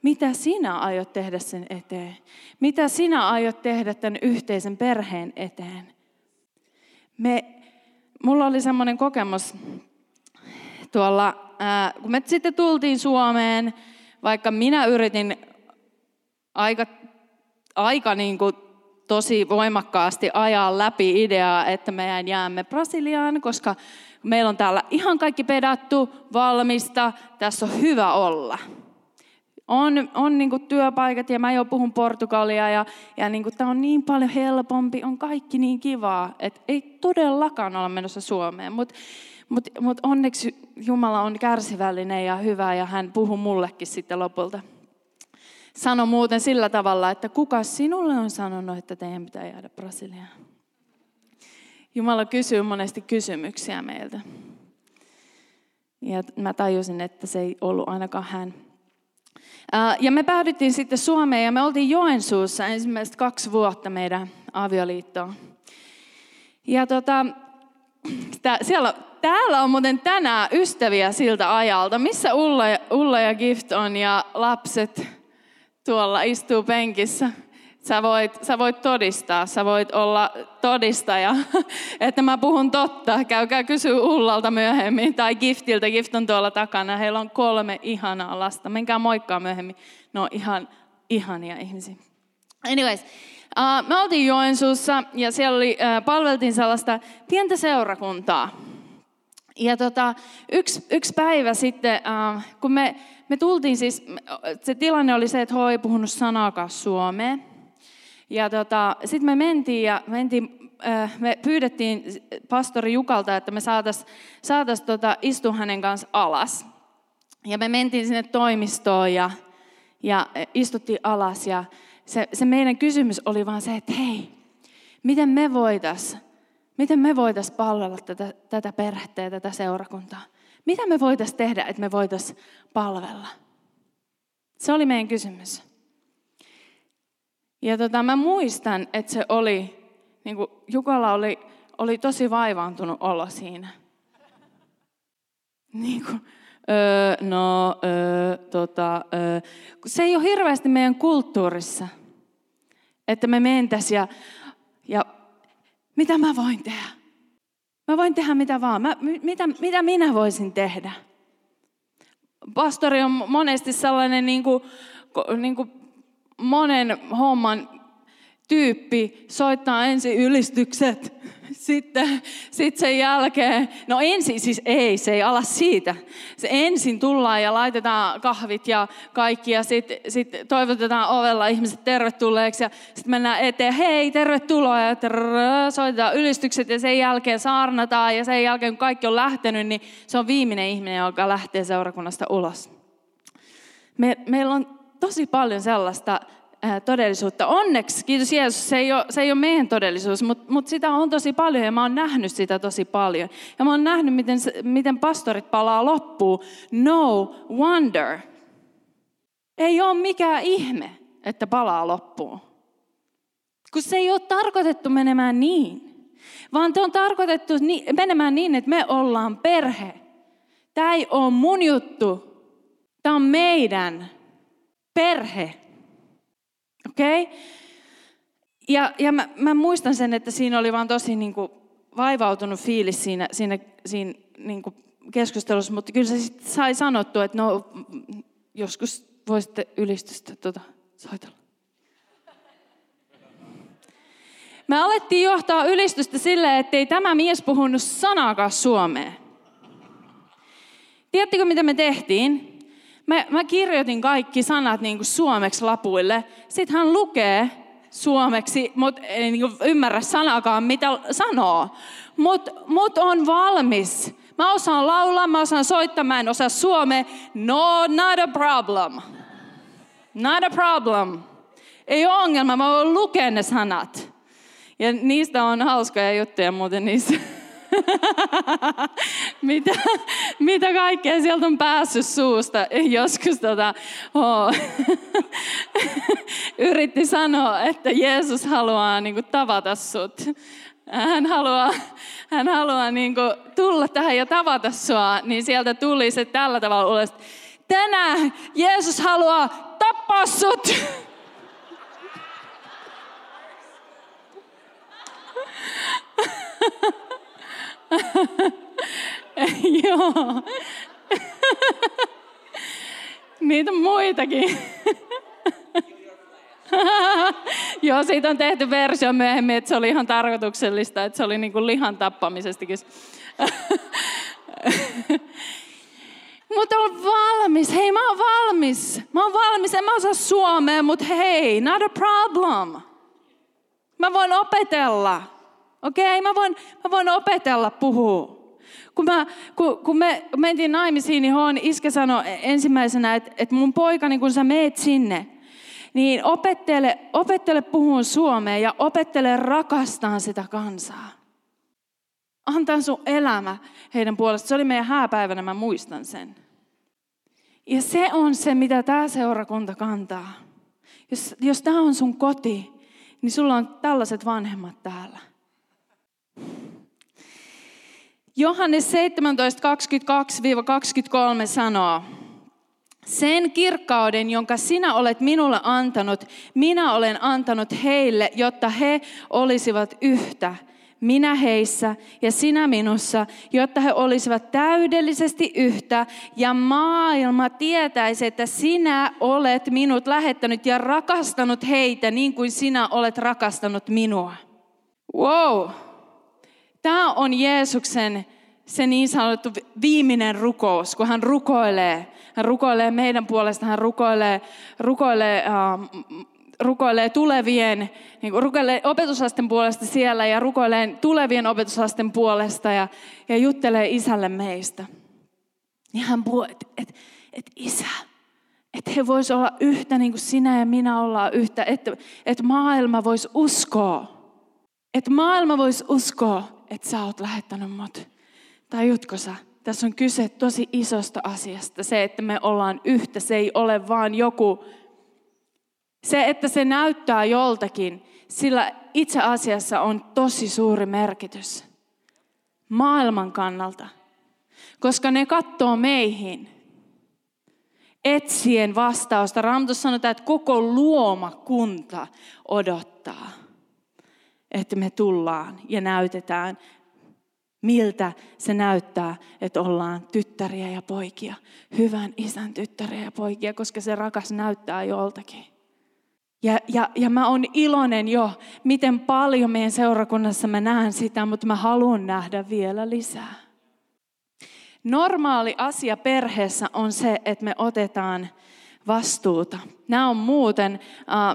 Mitä sinä aiot tehdä sen eteen? Mitä sinä aiot tehdä tämän yhteisen perheen eteen? Me, mulla oli semmoinen kokemus tuolla, kun me sitten tultiin Suomeen, vaikka minä yritin aika aika niin kuin tosi voimakkaasti ajaa läpi ideaa, että meidän jäämme Brasiliaan, koska meillä on täällä ihan kaikki pedattu, valmista, tässä on hyvä olla. On, on niin kuin työpaikat ja mä jo puhun Portugalia ja, ja niin kuin tämä on niin paljon helpompi, on kaikki niin kivaa, että ei todellakaan olla menossa Suomeen. Mutta mut, mut onneksi Jumala on kärsivällinen ja hyvä ja hän puhuu mullekin sitten lopulta sanoi muuten sillä tavalla, että kuka sinulle on sanonut, että teidän pitää jäädä Brasiliaan? Jumala kysyy monesti kysymyksiä meiltä. Ja mä tajusin, että se ei ollut ainakaan hän. Ja me päädyttiin sitten Suomeen ja me oltiin Joensuussa ensimmäiset kaksi vuotta meidän avioliittoon. Ja tota, siellä, täällä on muuten tänään ystäviä siltä ajalta. Missä Ulla, Ulla ja Gift on ja lapset? tuolla istuu penkissä. Sä voit, sä voit todistaa, sä voit olla todistaja, että mä puhun totta. Käykää kysyä Ullalta myöhemmin tai Giftiltä. Gift on tuolla takana. Heillä on kolme ihanaa lasta. Menkää moikkaa myöhemmin. No ihan ihania ihmisiä. Anyways, uh, me oltiin Joensuussa ja siellä oli, uh, palveltiin sellaista pientä seurakuntaa. Ja tota, yksi, yksi päivä sitten, uh, kun me, me tultiin siis, se tilanne oli se, että H ei puhunut sanaakaan suomea. Ja tota, sitten me mentiin ja mentiin, äh, me pyydettiin pastori Jukalta, että me saataisiin saatais tota, istua hänen kanssa alas. Ja me mentiin sinne toimistoon ja, ja istuttiin alas ja se, se meidän kysymys oli vaan se, että hei, miten me voitais, miten me voitais palvella tätä, tätä perhettä ja tätä seurakuntaa? Mitä me voitais tehdä, että me voitais palvella? Se oli meidän kysymys. Ja tota, mä muistan, että se oli, niin kuin Jukala oli, oli tosi vaivaantunut olla siinä. Niin kuin, öö, no, öö, tota, öö. Se ei ole hirveästi meidän kulttuurissa, että me mentäisiin ja, ja mitä mä voin tehdä? Mä voin tehdä mitä vaan. Mä, mitä, mitä minä voisin tehdä? Pastori on monesti sellainen niin kuin, niin kuin monen homman tyyppi soittaa ensin ylistykset, sitten sit sen jälkeen, no ensin siis ei, se ei ala siitä. Se ensin tullaan ja laitetaan kahvit ja kaikki ja sitten sit toivotetaan ovella ihmiset tervetulleeksi ja sitten mennään eteen, hei tervetuloa ja trrr, soitetaan ylistykset ja sen jälkeen saarnataan ja sen jälkeen kun kaikki on lähtenyt, niin se on viimeinen ihminen, joka lähtee seurakunnasta ulos. Me, meillä on tosi paljon sellaista todellisuutta. Onneksi, kiitos Jeesus, se ei ole, se ei ole meidän todellisuus, mutta, mutta sitä on tosi paljon ja mä oon nähnyt sitä tosi paljon. Ja mä oon nähnyt, miten, miten pastorit palaa loppuun. No wonder. Ei ole mikään ihme, että palaa loppuun. Kun se ei ole tarkoitettu menemään niin. Vaan te on tarkoitettu menemään niin, että me ollaan perhe. Tämä ei ole mun juttu. Tämä on meidän perhe. Okei? Okay? Ja, ja mä, mä muistan sen, että siinä oli vaan tosi niin kuin vaivautunut fiilis siinä, siinä, siinä niin kuin keskustelussa, mutta kyllä se sitten sai sanottua, että no joskus voisitte ylistystä tuota, soitella. Me alettiin johtaa ylistystä sille, että ei tämä mies puhunut sanaakaan suomea. Tiedättekö, mitä me tehtiin? Mä, mä kirjoitin kaikki sanat niin kuin suomeksi lapuille. Sitten hän lukee suomeksi, mutta ei niin ymmärrä sanakaan, mitä sanoo. Mutta mut on valmis. Mä osaan laulaa, mä osaan soittaa, mä en osaa suomea. No, not a problem. Not a problem. Ei ole ongelma, mä voin lukea ne sanat. Ja niistä on hauskoja juttuja muuten niissä mitä, mitä kaikkea sieltä on päässyt suusta. Joskus tota, oh, yritti sanoa, että Jeesus haluaa niin kuin, tavata sut. Hän haluaa, hän haluaa niin kuin, tulla tähän ja tavata sua, niin sieltä tuli se tällä tavalla ulos. Tänään Jeesus haluaa tappaa sut. Joo. Niitä on muitakin. Joo, siitä on tehty versio myöhemmin, että se oli ihan tarkoituksellista, että se oli niin kuin lihan tappamisestakin. mutta on valmis. Hei, mä oon valmis. Mä oon valmis. En mä osaa suomea, mutta hei, not a problem. Mä voin opetella. Okei, okay, mä, voin, mä voin opetella puhua. Kun, mä, kun, kun me mentiin naimisiin, niin Hoon iskä sanoi ensimmäisenä, että, että mun poikani, kun sä meet sinne, niin opettele, opettele puhun suomea ja opettele rakastaan sitä kansaa. Antaa sun elämä heidän puolestaan. Se oli meidän hääpäivänä, mä muistan sen. Ja se on se, mitä tämä seurakunta kantaa. Jos, jos tämä on sun koti, niin sulla on tällaiset vanhemmat täällä. Johannes 17, 22-23 sanoo, sen kirkkauden, jonka sinä olet minulle antanut, minä olen antanut heille, jotta he olisivat yhtä. Minä heissä ja sinä minussa, jotta he olisivat täydellisesti yhtä ja maailma tietäisi, että sinä olet minut lähettänyt ja rakastanut heitä niin kuin sinä olet rakastanut minua. Wow! Tämä on Jeesuksen se niin sanottu viimeinen rukous, kun hän rukoilee. Hän rukoilee meidän puolesta, hän rukoilee, rukoilee, uh, rukoilee tulevien, niin kuin rukoilee opetusasten puolesta siellä ja rukoilee tulevien opetusasten puolesta ja, ja juttelee isälle meistä. Niin hän puhuu, että et, et isä, että he vois olla yhtä niin kuin sinä ja minä ollaan yhtä, että, että maailma voisi uskoa. Että maailma voisi uskoa, että sä oot lähettänyt mut. Tajutko sä? Tässä on kyse tosi isosta asiasta. Se, että me ollaan yhtä, se ei ole vaan joku... Se, että se näyttää joltakin, sillä itse asiassa on tosi suuri merkitys maailman kannalta. Koska ne katsoo meihin etsien vastausta. Raamatus sanotaan, että koko luomakunta odottaa, että me tullaan ja näytetään miltä se näyttää, että ollaan tyttäriä ja poikia. Hyvän isän tyttäriä ja poikia, koska se rakas näyttää joltakin. Ja, ja, ja mä oon iloinen jo, miten paljon meidän seurakunnassa mä näen sitä, mutta mä haluan nähdä vielä lisää. Normaali asia perheessä on se, että me otetaan vastuuta. Nämä on muuten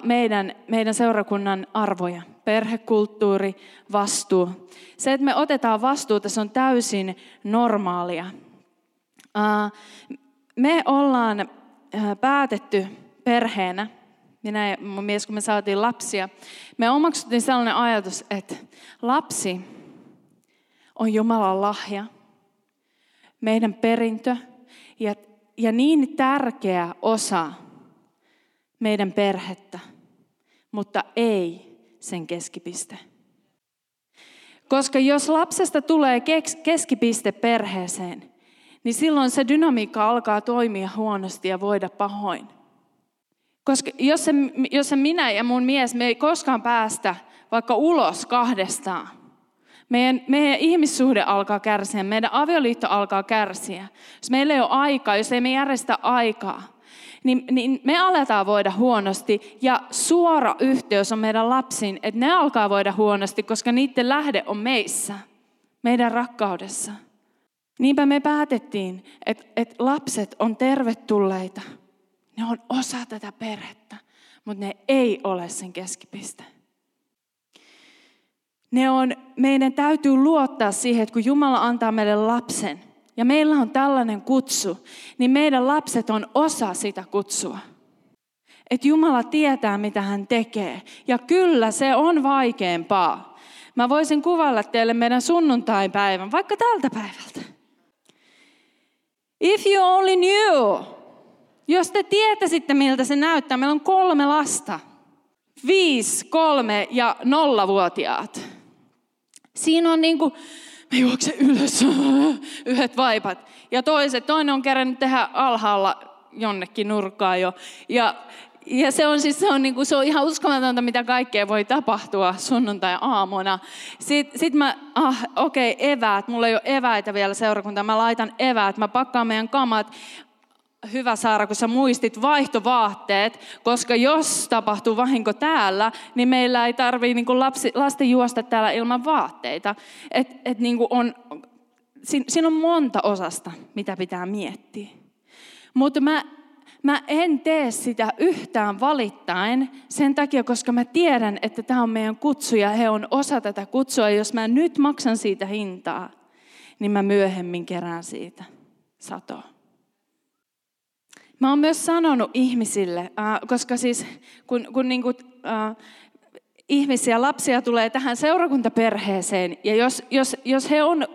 meidän, meidän seurakunnan arvoja perhekulttuuri, vastuu. Se, että me otetaan vastuuta, se on täysin normaalia. Me ollaan päätetty perheenä, minä ja mun mies, kun me saatiin lapsia, me omaksuttiin sellainen ajatus, että lapsi on Jumalan lahja, meidän perintö ja, ja niin tärkeä osa meidän perhettä, mutta ei sen keskipiste. Koska jos lapsesta tulee keskipiste perheeseen, niin silloin se dynamiikka alkaa toimia huonosti ja voida pahoin. Koska jos, se, jos se minä ja mun mies, me ei koskaan päästä vaikka ulos kahdestaan, meidän, meidän ihmissuhde alkaa kärsiä, meidän avioliitto alkaa kärsiä. Jos meillä ei ole aikaa, jos ei me järjestä aikaa, niin, niin me aletaan voida huonosti ja suora yhteys on meidän lapsiin, että ne alkaa voida huonosti, koska niiden lähde on meissä, meidän rakkaudessa. Niinpä me päätettiin, että, että lapset on tervetulleita. Ne on osa tätä perhettä, mutta ne ei ole sen keskipiste. Ne on, meidän täytyy luottaa siihen, että kun Jumala antaa meille lapsen, ja meillä on tällainen kutsu, niin meidän lapset on osa sitä kutsua. Että Jumala tietää, mitä hän tekee. Ja kyllä se on vaikeampaa. Mä voisin kuvailla teille meidän sunnuntaipäivän, vaikka tältä päivältä. If you only knew. Jos te tietäisitte, miltä se näyttää. Meillä on kolme lasta. Viisi, kolme ja nollavuotiaat. Siinä on niin kuin mä juoksen ylös, yhdet vaipat. Ja toiset, toinen on kerännyt tehdä alhaalla jonnekin nurkkaan jo. Ja, ja se on siis se on, niin kuin, se on ihan uskomatonta, mitä kaikkea voi tapahtua sunnuntai-aamuna. Sitten sit mä, ah, okei, okay, eväät. Mulla ei ole eväitä vielä seurakunta. Mä laitan eväät. Mä pakkaan meidän kamat hyvä Saara, kun sä muistit vaihtovaatteet, koska jos tapahtuu vahinko täällä, niin meillä ei tarvitse niin lapsi, lasten juosta täällä ilman vaatteita. Et, et niin on, siinä, siinä on monta osasta, mitä pitää miettiä. Mutta mä, mä en tee sitä yhtään valittain sen takia, koska mä tiedän, että tämä on meidän kutsu ja he on osa tätä kutsua. Jos mä nyt maksan siitä hintaa, niin mä myöhemmin kerään siitä satoa. Mä oon myös sanonut ihmisille, äh, koska siis kun, kun niin kuin, äh, ihmisiä, lapsia tulee tähän seurakuntaperheeseen, ja jos, jos, jos, he on,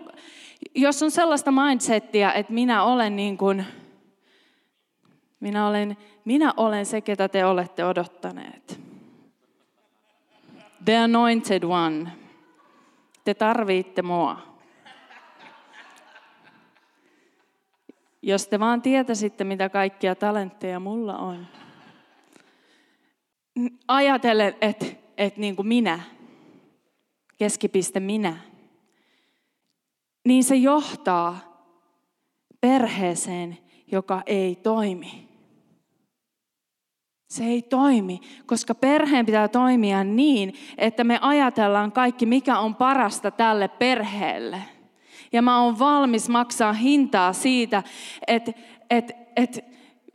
jos on sellaista mindsettiä, että minä olen niin kuin, minä olen, minä olen se, ketä te olette odottaneet. The anointed one. Te tarvitte mua. Jos te vaan tietäisitte, mitä kaikkia talentteja mulla on. Ajatellen, että et niin kuin minä, keskipiste minä, niin se johtaa perheeseen, joka ei toimi. Se ei toimi, koska perheen pitää toimia niin, että me ajatellaan kaikki, mikä on parasta tälle perheelle. Ja mä oon valmis maksaa hintaa siitä, että, että, että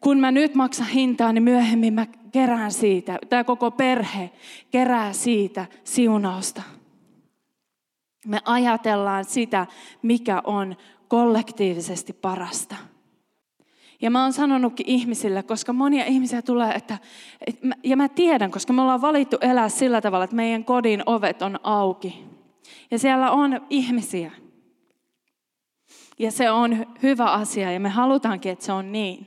kun mä nyt maksan hintaa, niin myöhemmin mä kerään siitä, tämä koko perhe kerää siitä siunausta. Me ajatellaan sitä, mikä on kollektiivisesti parasta. Ja mä oon sanonutkin ihmisille, koska monia ihmisiä tulee, että, ja mä tiedän, koska me ollaan valittu elää sillä tavalla, että meidän kodin ovet on auki. Ja siellä on ihmisiä. Ja se on hyvä asia ja me halutaankin, että se on niin.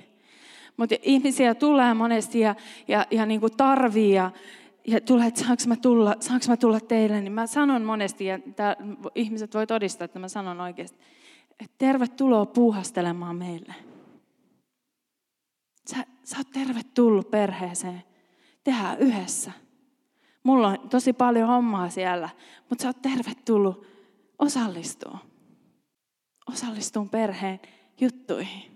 Mutta ihmisiä tulee monesti ja, ja, ja niin kuin tarvii ja, ja tulee, että saanko mä, tulla, saanko mä tulla teille, niin mä sanon monesti, ja tää, ihmiset voi todistaa, että mä sanon oikeasti, että tervetuloa puuhastelemaan meille. Sä, sä oot tervetullut perheeseen. Tehdään yhdessä. Mulla on tosi paljon hommaa siellä, mutta sä oot tervetullut osallistua. Osallistuun perheen juttuihin.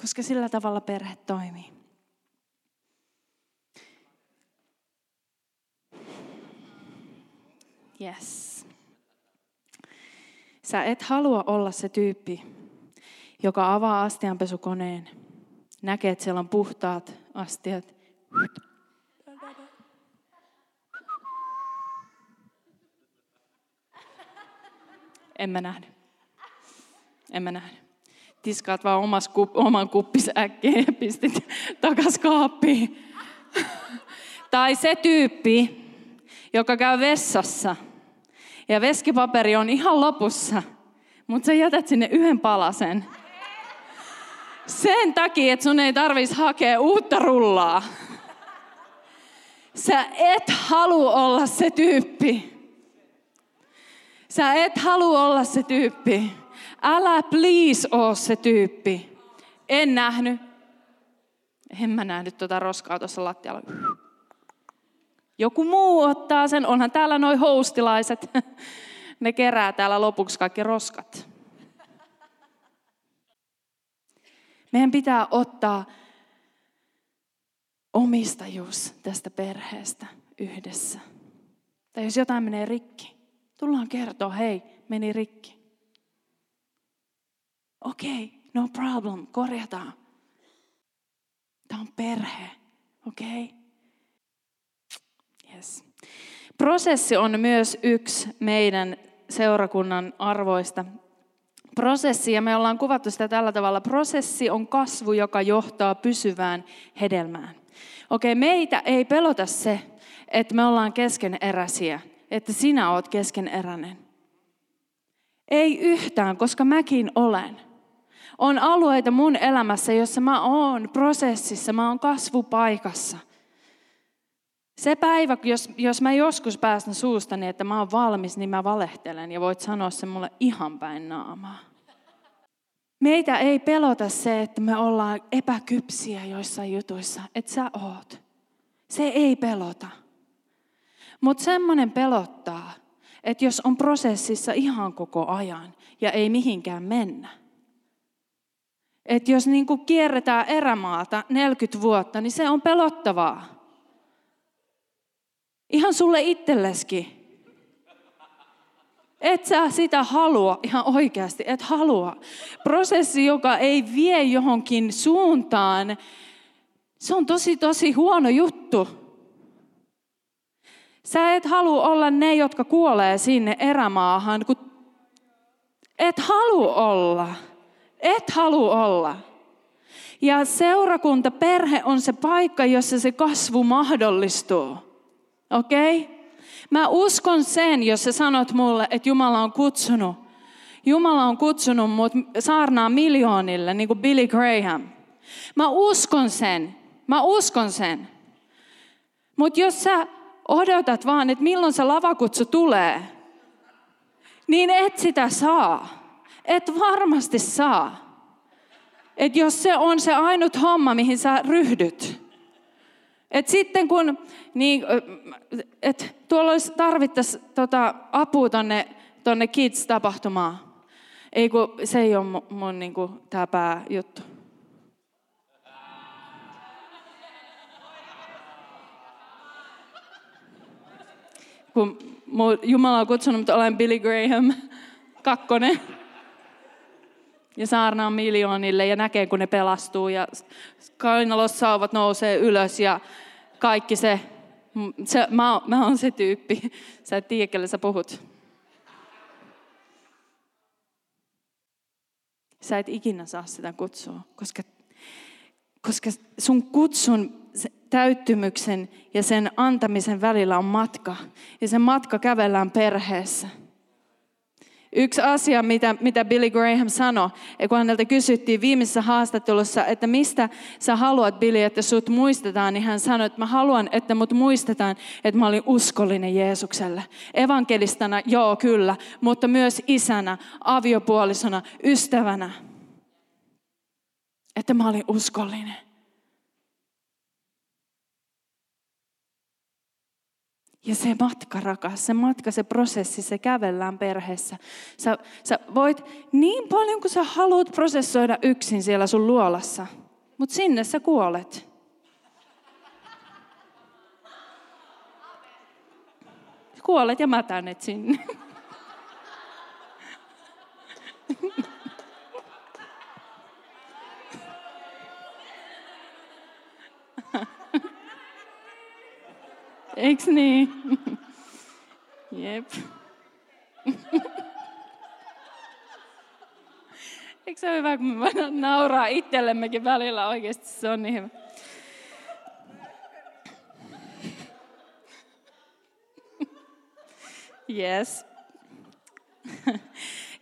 Koska sillä tavalla perhe toimii. Yes. Sä et halua olla se tyyppi, joka avaa astianpesukoneen, näkee, että siellä on puhtaat astiat. En mä nähnyt. En mä nähnyt. Tiskaat vaan omas kup, oman kuppis äkkiä ja pistit takas kaappiin. tai se tyyppi, joka käy vessassa ja veskipaperi on ihan lopussa, mutta sä jätät sinne yhden palasen sen takia, että sun ei tarvitsisi hakea uutta rullaa. Sä et halua olla se tyyppi. Sä et halua olla se tyyppi. Älä please oo se tyyppi. En nähnyt. En mä nähnyt tuota roskaa tuossa lattialla. Joku muu ottaa sen. Onhan täällä noin hostilaiset. Ne kerää täällä lopuksi kaikki roskat. Meidän pitää ottaa omistajuus tästä perheestä yhdessä. Tai jos jotain menee rikki, tullaan kertoa, hei, meni rikki. Okei, okay, no problem, korjataan. Tämä on perhe, okei? Okay? Yes. Prosessi on myös yksi meidän seurakunnan arvoista prosessi, ja me ollaan kuvattu sitä tällä tavalla, prosessi on kasvu, joka johtaa pysyvään hedelmään. Okei, meitä ei pelota se, että me ollaan keskeneräisiä, että sinä oot keskeneräinen. Ei yhtään, koska mäkin olen. On alueita mun elämässä, jossa mä oon prosessissa, mä oon kasvupaikassa. Se päivä, jos, jos mä joskus päästän suustani, että mä oon valmis, niin mä valehtelen ja voit sanoa se mulle ihan päin naamaa. Meitä ei pelota se, että me ollaan epäkypsiä joissain jutuissa, että sä oot. Se ei pelota. Mutta semmoinen pelottaa, että jos on prosessissa ihan koko ajan ja ei mihinkään mennä. Että jos niin kuin kierretään erämaata 40 vuotta, niin se on pelottavaa. Ihan sulle itselleskin. Et sä sitä halua ihan oikeasti, et halua. Prosessi, joka ei vie johonkin suuntaan, se on tosi tosi huono juttu. Sä et halua olla ne, jotka kuolee sinne erämaahan, kun et halua olla. Et halua olla. Ja seurakunta, perhe on se paikka, jossa se kasvu mahdollistuu. Okei? Okay? Mä uskon sen, jos sä sanot mulle, että Jumala on kutsunut. Jumala on kutsunut mut saarnaa miljoonille, niin kuin Billy Graham. Mä uskon sen. Mä uskon sen. Mutta jos sä odotat vaan, että milloin se lavakutsu tulee, niin et sitä saa. Et varmasti saa. Että jos se on se ainut homma, mihin sä ryhdyt. Et sitten kun, niin, et tuolla olisi tarvittaisi tota, apua tonne, tonne Kids-tapahtumaan. Ei kun se ei ole mun, mun niin kuin, tämä pääjuttu. Kun Jumala on kutsunut, että olen Billy Graham, kakkonen. Ja saarnaa miljoonille ja näkee, kun ne pelastuu. Ja kainalossauvat nousee ylös ja kaikki se. se mä, mä oon se tyyppi. Sä et tiedä, kelle sä puhut. Sä et ikinä saa sitä kutsua, koska, koska sun kutsun täyttymyksen ja sen antamisen välillä on matka. Ja se matka kävellään perheessä. Yksi asia, mitä, mitä Billy Graham sanoi, kun häneltä kysyttiin viimeisessä haastattelussa, että mistä sä haluat, Billy, että sut muistetaan, niin hän sanoi, että mä haluan, että mut muistetaan, että mä olin uskollinen Jeesukselle. Evankelistana, joo, kyllä, mutta myös isänä, aviopuolisona, ystävänä. Että mä olin uskollinen. Ja se matka, rakas, se matka, se prosessi, se kävellään perheessä. Sä, sä voit niin paljon kuin sä haluat prosessoida yksin siellä sun luolassa, mutta sinne sä kuolet. Kuolet ja mätänet sinne. Eiks niin? Jep. Eikö se ole hyvä, kun me voidaan nauraa itsellemmekin välillä oikeasti, se on niin hyvä. Yes.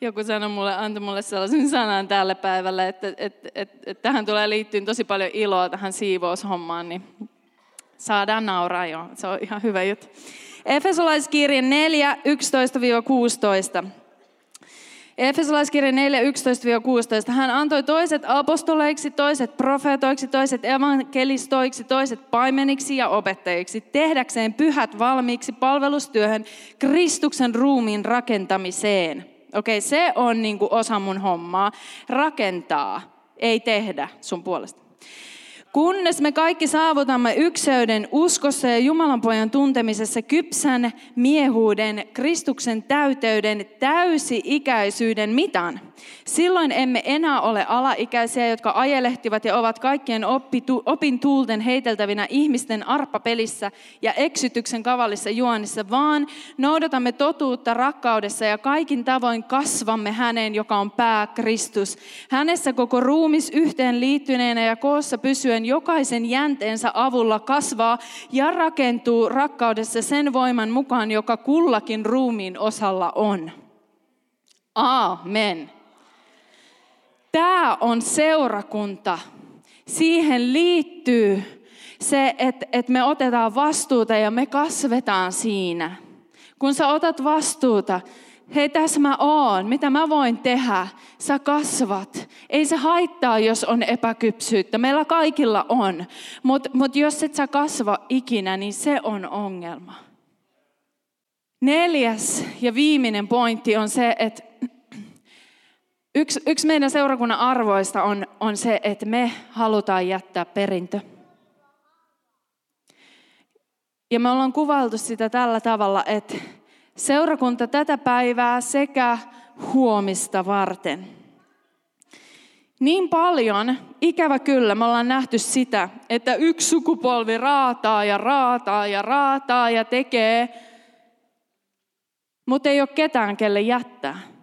Joku sanoi mulle, antoi mulle sellaisen sanan tälle päivälle, että, että, että, että tähän tulee liittyä tosi paljon iloa tähän siivoushommaan, niin Saadaan nauraa jo, se on ihan hyvä juttu. Efesolaiskirje 4, 11-16. Efesolaiskirja 4, 11-16. Hän antoi toiset apostoleiksi, toiset profeetoiksi, toiset evankelistoiksi, toiset paimeniksi ja opettajiksi, tehdäkseen pyhät valmiiksi palvelustyöhön Kristuksen ruumiin rakentamiseen. Okei, se on niin osa mun hommaa. Rakentaa, ei tehdä sun puolesta. Kunnes me kaikki saavutamme ykseyden uskossa ja Jumalan pojan tuntemisessa kypsän miehuuden, Kristuksen täyteyden, täysi-ikäisyyden mitan. Silloin emme enää ole alaikäisiä, jotka ajelehtivat ja ovat kaikkien oppitu, opin tuulten heiteltävinä ihmisten arppapelissä ja eksytyksen kavallissa juonissa, vaan noudatamme totuutta rakkaudessa ja kaikin tavoin kasvamme häneen, joka on pää Kristus. Hänessä koko ruumis yhteen liittyneenä ja koossa pysyen jokaisen jänteensä avulla kasvaa ja rakentuu rakkaudessa sen voiman mukaan, joka kullakin ruumiin osalla on. Amen. Tämä on seurakunta. Siihen liittyy se, että, että me otetaan vastuuta ja me kasvetaan siinä. Kun sä otat vastuuta, hei tässä mä oon, mitä mä voin tehdä, sä kasvat. Ei se haittaa, jos on epäkypsyyttä, meillä kaikilla on. Mutta mut jos et sä kasva ikinä, niin se on ongelma. Neljäs ja viimeinen pointti on se, että yksi, yksi meidän seurakunnan arvoista on, on se, että me halutaan jättää perintö. Ja me ollaan kuvailtu sitä tällä tavalla, että seurakunta tätä päivää sekä huomista varten. Niin paljon, ikävä kyllä, me ollaan nähty sitä, että yksi sukupolvi raataa ja raataa ja raataa ja tekee, mutta ei ole ketään, kelle jättää.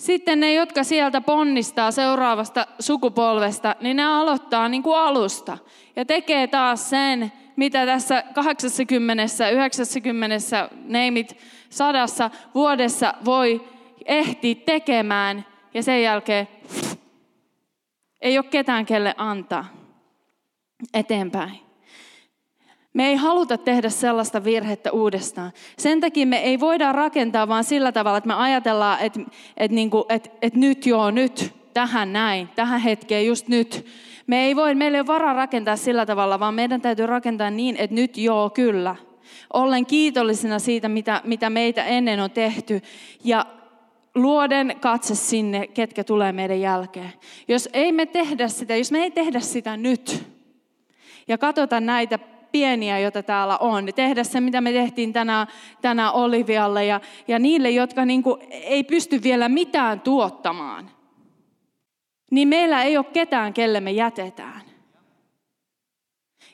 Sitten ne, jotka sieltä ponnistaa seuraavasta sukupolvesta, niin ne aloittaa niin kuin alusta ja tekee taas sen, mitä tässä 80, 90, neimit sadassa vuodessa voi ehtiä tekemään ja sen jälkeen ei ole ketään kelle antaa eteenpäin. Me ei haluta tehdä sellaista virhettä uudestaan. Sen takia me ei voida rakentaa vaan sillä tavalla, että me ajatellaan, että, että, niin kuin, että, että nyt joo, nyt tähän näin, tähän hetkeen just nyt. Me ei voi, meillä ei ole varaa rakentaa sillä tavalla, vaan meidän täytyy rakentaa niin, että nyt joo, kyllä. Ollen kiitollisena siitä, mitä, mitä meitä ennen on tehty. Ja luoden katse sinne, ketkä tulee meidän jälkeen. Jos ei me tehdä sitä, jos me ei tehdä sitä nyt, ja katsota näitä pieniä, joita täällä on, tehdä se, mitä me tehtiin tänään, tänään Olivialle ja, ja niille, jotka niin kuin ei pysty vielä mitään tuottamaan, niin meillä ei ole ketään, kelle me jätetään.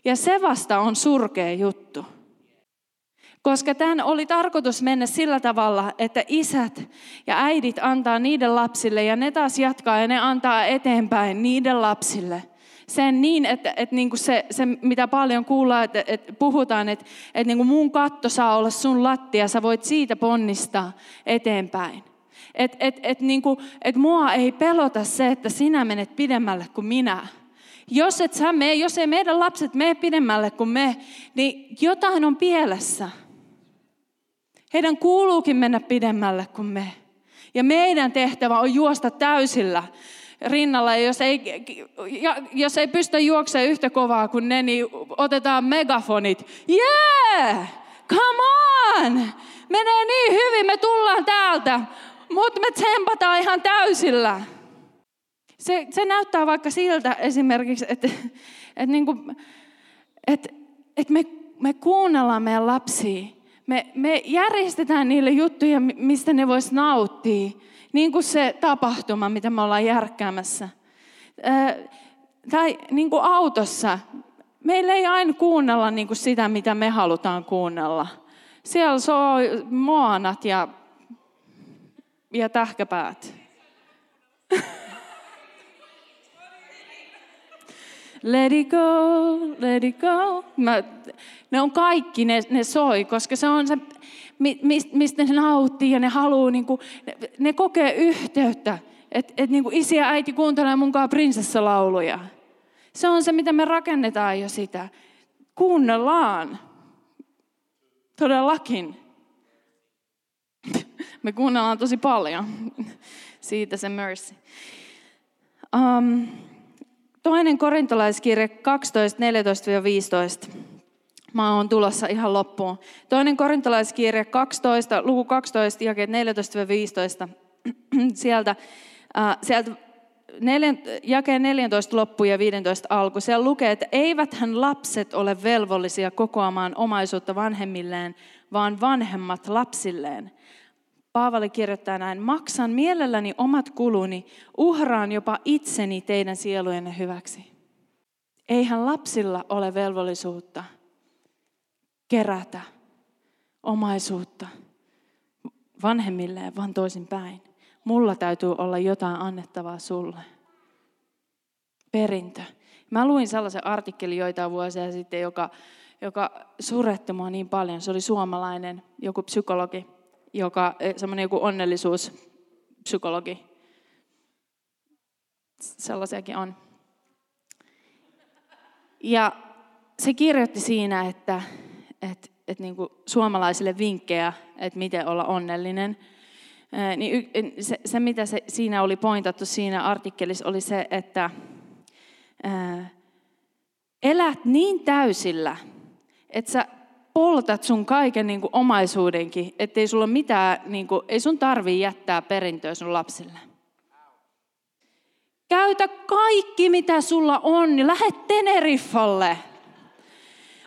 Ja se vasta on surkea juttu. Koska tämän oli tarkoitus mennä sillä tavalla, että isät ja äidit antaa niiden lapsille ja ne taas jatkaa ja ne antaa eteenpäin niiden lapsille. Sen niin, että, että niin kuin se, se, mitä paljon kuullaan, että, että puhutaan, että, että niin kuin mun katto saa olla sun lattia, sä voit siitä ponnistaa eteenpäin. Että et, et, niin kuin, et mua ei pelota se, että sinä menet pidemmälle kuin minä. Jos, et sä mene, jos ei meidän lapset mene pidemmälle kuin me, niin jotain on pielessä. Heidän kuuluukin mennä pidemmälle kuin me. Ja meidän tehtävä on juosta täysillä rinnalla. Ja jos ei, jos ei pystytä juoksemaan yhtä kovaa kuin ne, niin otetaan megafonit. Yeah! Come on! Menee niin hyvin, me tullaan täältä. Mutta me tsempataan ihan täysillä. Se, se näyttää vaikka siltä esimerkiksi, että, että, niin kuin, että, että me, me kuunnellaan meidän lapsia me, me järjestetään niille juttuja, mistä ne vois nauttia. Niin kuin se tapahtuma, mitä me ollaan järkkäämässä. tai niin kuin autossa. Meillä ei aina kuunnella niin kuin sitä, mitä me halutaan kuunnella. Siellä soi moanat ja, ja tähkäpäät. let it go, let it go. Mä, ne on kaikki, ne, ne soi, koska se on se, mistä ne nauttii ja ne haluaa, niin kuin, ne, ne kokee yhteyttä. Että et, niin isi ja äiti kuuntelee munkaan prinsessalauluja. Se on se, mitä me rakennetaan jo sitä. Kuunnellaan. Todellakin. Me kuunnellaan tosi paljon. Siitä se mercy. Um, Toinen korintolaiskirja 12, 14-15. Mä oon tulossa ihan loppuun. Toinen korintolaiskirja 12, luku 12, jakeet 14-15. sieltä, äh, sieltä neljän, jakeen 14 loppu ja 15 alku. Siellä lukee, että eiväthän lapset ole velvollisia kokoamaan omaisuutta vanhemmilleen, vaan vanhemmat lapsilleen. Paavali kirjoittaa näin, maksan mielelläni omat kuluni, uhraan jopa itseni teidän sielujenne hyväksi. Eihän lapsilla ole velvollisuutta kerätä omaisuutta vanhemmilleen, vaan toisinpäin. Mulla täytyy olla jotain annettavaa sulle. Perintö. Mä luin sellaisen artikkelin joitain vuosia sitten, joka, joka suretti mua niin paljon. Se oli suomalainen, joku psykologi joka, eh, semmoinen joku onnellisuuspsykologi. Sellaisiakin on. Ja se kirjoitti siinä, että, että, että niin suomalaisille vinkkejä, että miten olla onnellinen. Eh, niin se, se, mitä se, siinä oli pointattu siinä artikkelissa, oli se, että ää, eh, elät niin täysillä, että sä poltat sun kaiken niin kuin omaisuudenkin, ettei sulla mitään, niin kuin, ei sun tarvii jättää perintöä sun lapsille. Käytä kaikki, mitä sulla on, niin lähde Teneriffalle.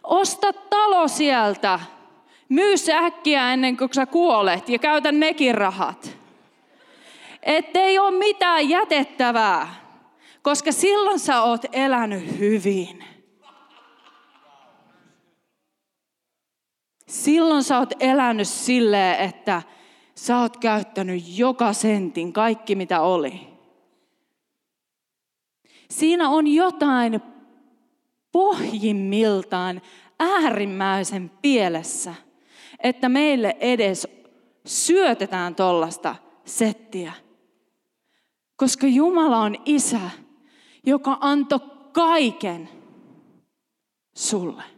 Osta talo sieltä. Myy se äkkiä ennen kuin sä kuolet ja käytä nekin rahat. Ettei ole mitään jätettävää, koska silloin sä oot elänyt hyvin. Silloin sä oot elänyt silleen, että sä oot käyttänyt joka sentin, kaikki mitä oli. Siinä on jotain pohjimmiltaan äärimmäisen pielessä, että meille edes syötetään tollasta settiä. Koska Jumala on isä, joka antoi kaiken sulle.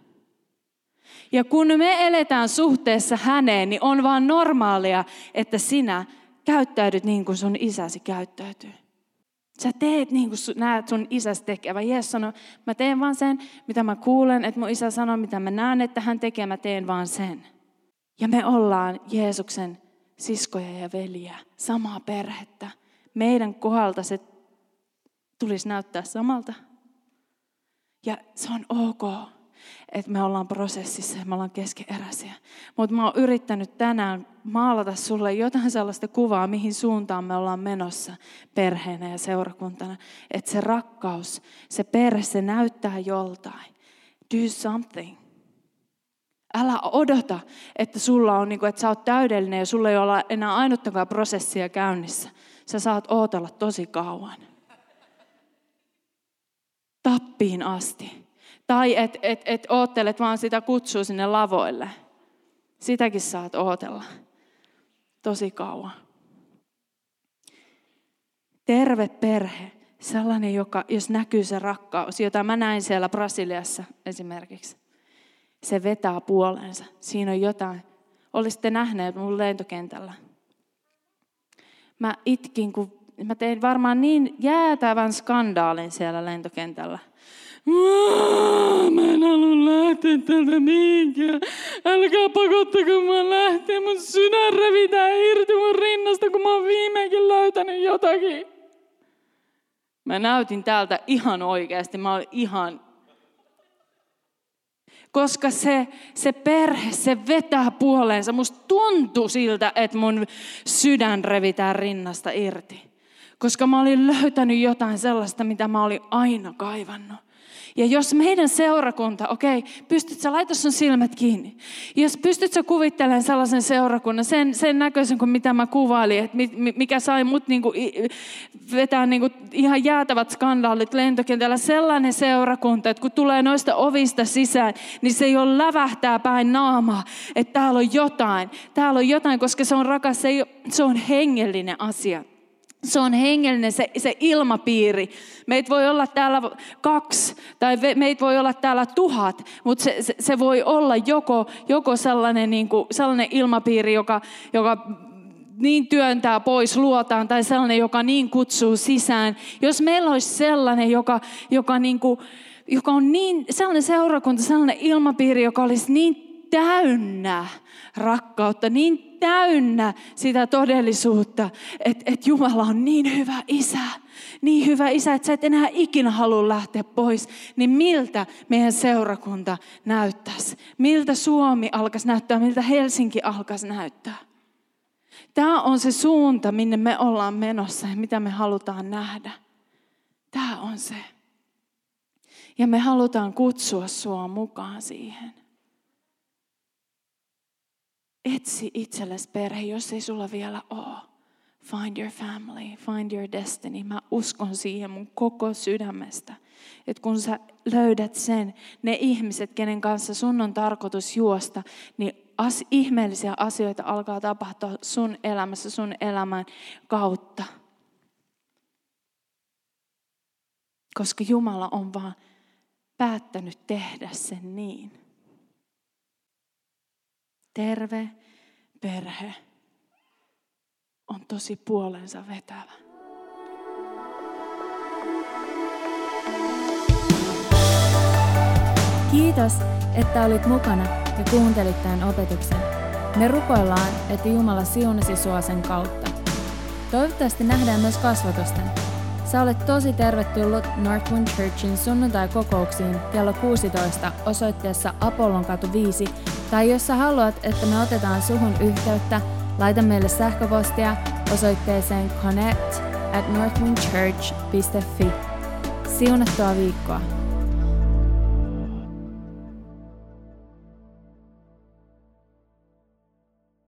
Ja kun me eletään suhteessa häneen, niin on vaan normaalia, että sinä käyttäydyt niin kuin sun isäsi käyttäytyy. Sä teet niin kuin näet sun isäs tekevä. Jeesus sanoi, mä teen vaan sen, mitä mä kuulen, että mun isä sanoo, mitä mä näen, että hän tekee, mä teen vaan sen. Ja me ollaan Jeesuksen siskoja ja veliä, samaa perhettä. Meidän kohdalta se tulisi näyttää samalta. Ja se on ok, että me ollaan prosessissa ja me ollaan keskeeräisiä. Mutta mä oon yrittänyt tänään maalata sulle jotain sellaista kuvaa, mihin suuntaan me ollaan menossa perheenä ja seurakuntana. Että se rakkaus, se perhe, se näyttää joltain. Do something. Älä odota, että sulla on, niin että sä oot täydellinen ja sulla ei ole enää ainuttakaan prosessia käynnissä. Sä saat ootella tosi kauan. Tappiin asti. Tai et, et, et oottelet vaan sitä kutsua sinne lavoille. Sitäkin saat ootella tosi kauan. Terve perhe, sellainen, joka, jos näkyy se rakkaus, jota mä näin siellä Brasiliassa esimerkiksi se vetää puoleensa. Siinä on jotain. Olisitte nähneet mun lentokentällä. Mä itkin, kun mä tein varmaan niin jäätävän skandaalin siellä lentokentällä. Mä en halua lähteä täältä mihinkään. Älkää pakottako mä lähteä. Mun sydän revitään irti mun rinnasta, kun mä oon viimeinkin löytänyt jotakin. Mä näytin täältä ihan oikeasti. Mä olin ihan koska se, se perhe, se vetää puoleensa. Musta tuntuu siltä, että mun sydän revitään rinnasta irti. Koska mä olin löytänyt jotain sellaista, mitä mä olin aina kaivannut. Ja jos meidän seurakunta, okei, okay, pystyt sä laita sun silmät kiinni. Jos pystyt sä kuvittelemaan sellaisen seurakunnan, sen, sen näköisen kuin mitä mä kuvailin, että mikä sai mut niinku vetää niinku ihan jäätävät skandaalit lentokentällä. Sellainen seurakunta, että kun tulee noista ovista sisään, niin se ole lävähtää päin naamaa, että täällä on jotain. Täällä on jotain, koska se on rakas, se, ei, se on hengellinen asia. Se on hengellinen se, se ilmapiiri. Meitä voi olla täällä kaksi tai meitä voi olla täällä tuhat, mutta se, se, se voi olla joko, joko sellainen, niin kuin, sellainen ilmapiiri, joka, joka niin työntää pois luotaan tai sellainen, joka niin kutsuu sisään. Jos meillä olisi sellainen, joka, joka, niin kuin, joka on niin, sellainen seurakunta, sellainen ilmapiiri, joka olisi niin täynnä rakkautta, niin täynnä sitä todellisuutta, että, että Jumala on niin hyvä isä, niin hyvä isä, että sä et enää ikinä halua lähteä pois, niin miltä meidän seurakunta näyttäisi? Miltä Suomi alkaisi näyttää, miltä Helsinki alkaisi näyttää? Tämä on se suunta, minne me ollaan menossa ja mitä me halutaan nähdä. Tämä on se. Ja me halutaan kutsua sua mukaan siihen. Etsi itsellesi perhe, jos ei sulla vielä ole. Find your family, find your destiny. Mä uskon siihen mun koko sydämestä. Että kun sä löydät sen, ne ihmiset, kenen kanssa sun on tarkoitus juosta, niin as, ihmeellisiä asioita alkaa tapahtua sun elämässä, sun elämän kautta. Koska Jumala on vaan päättänyt tehdä sen niin. Terve perhe on tosi puolensa vetävä. Kiitos, että olit mukana ja kuuntelit tämän opetuksen. Me rukoillaan, että Jumala siunasi sua sen kautta. Toivottavasti nähdään myös kasvatusten. Sä olet tosi tervetullut Northwind Churchin sunnuntai-kokouksiin kello 16 osoitteessa Apollon katu 5 tai jos sä haluat, että me otetaan suhun yhteyttä, laita meille sähköpostia osoitteeseen connect at northwindchurch.fi. Siunattua viikkoa!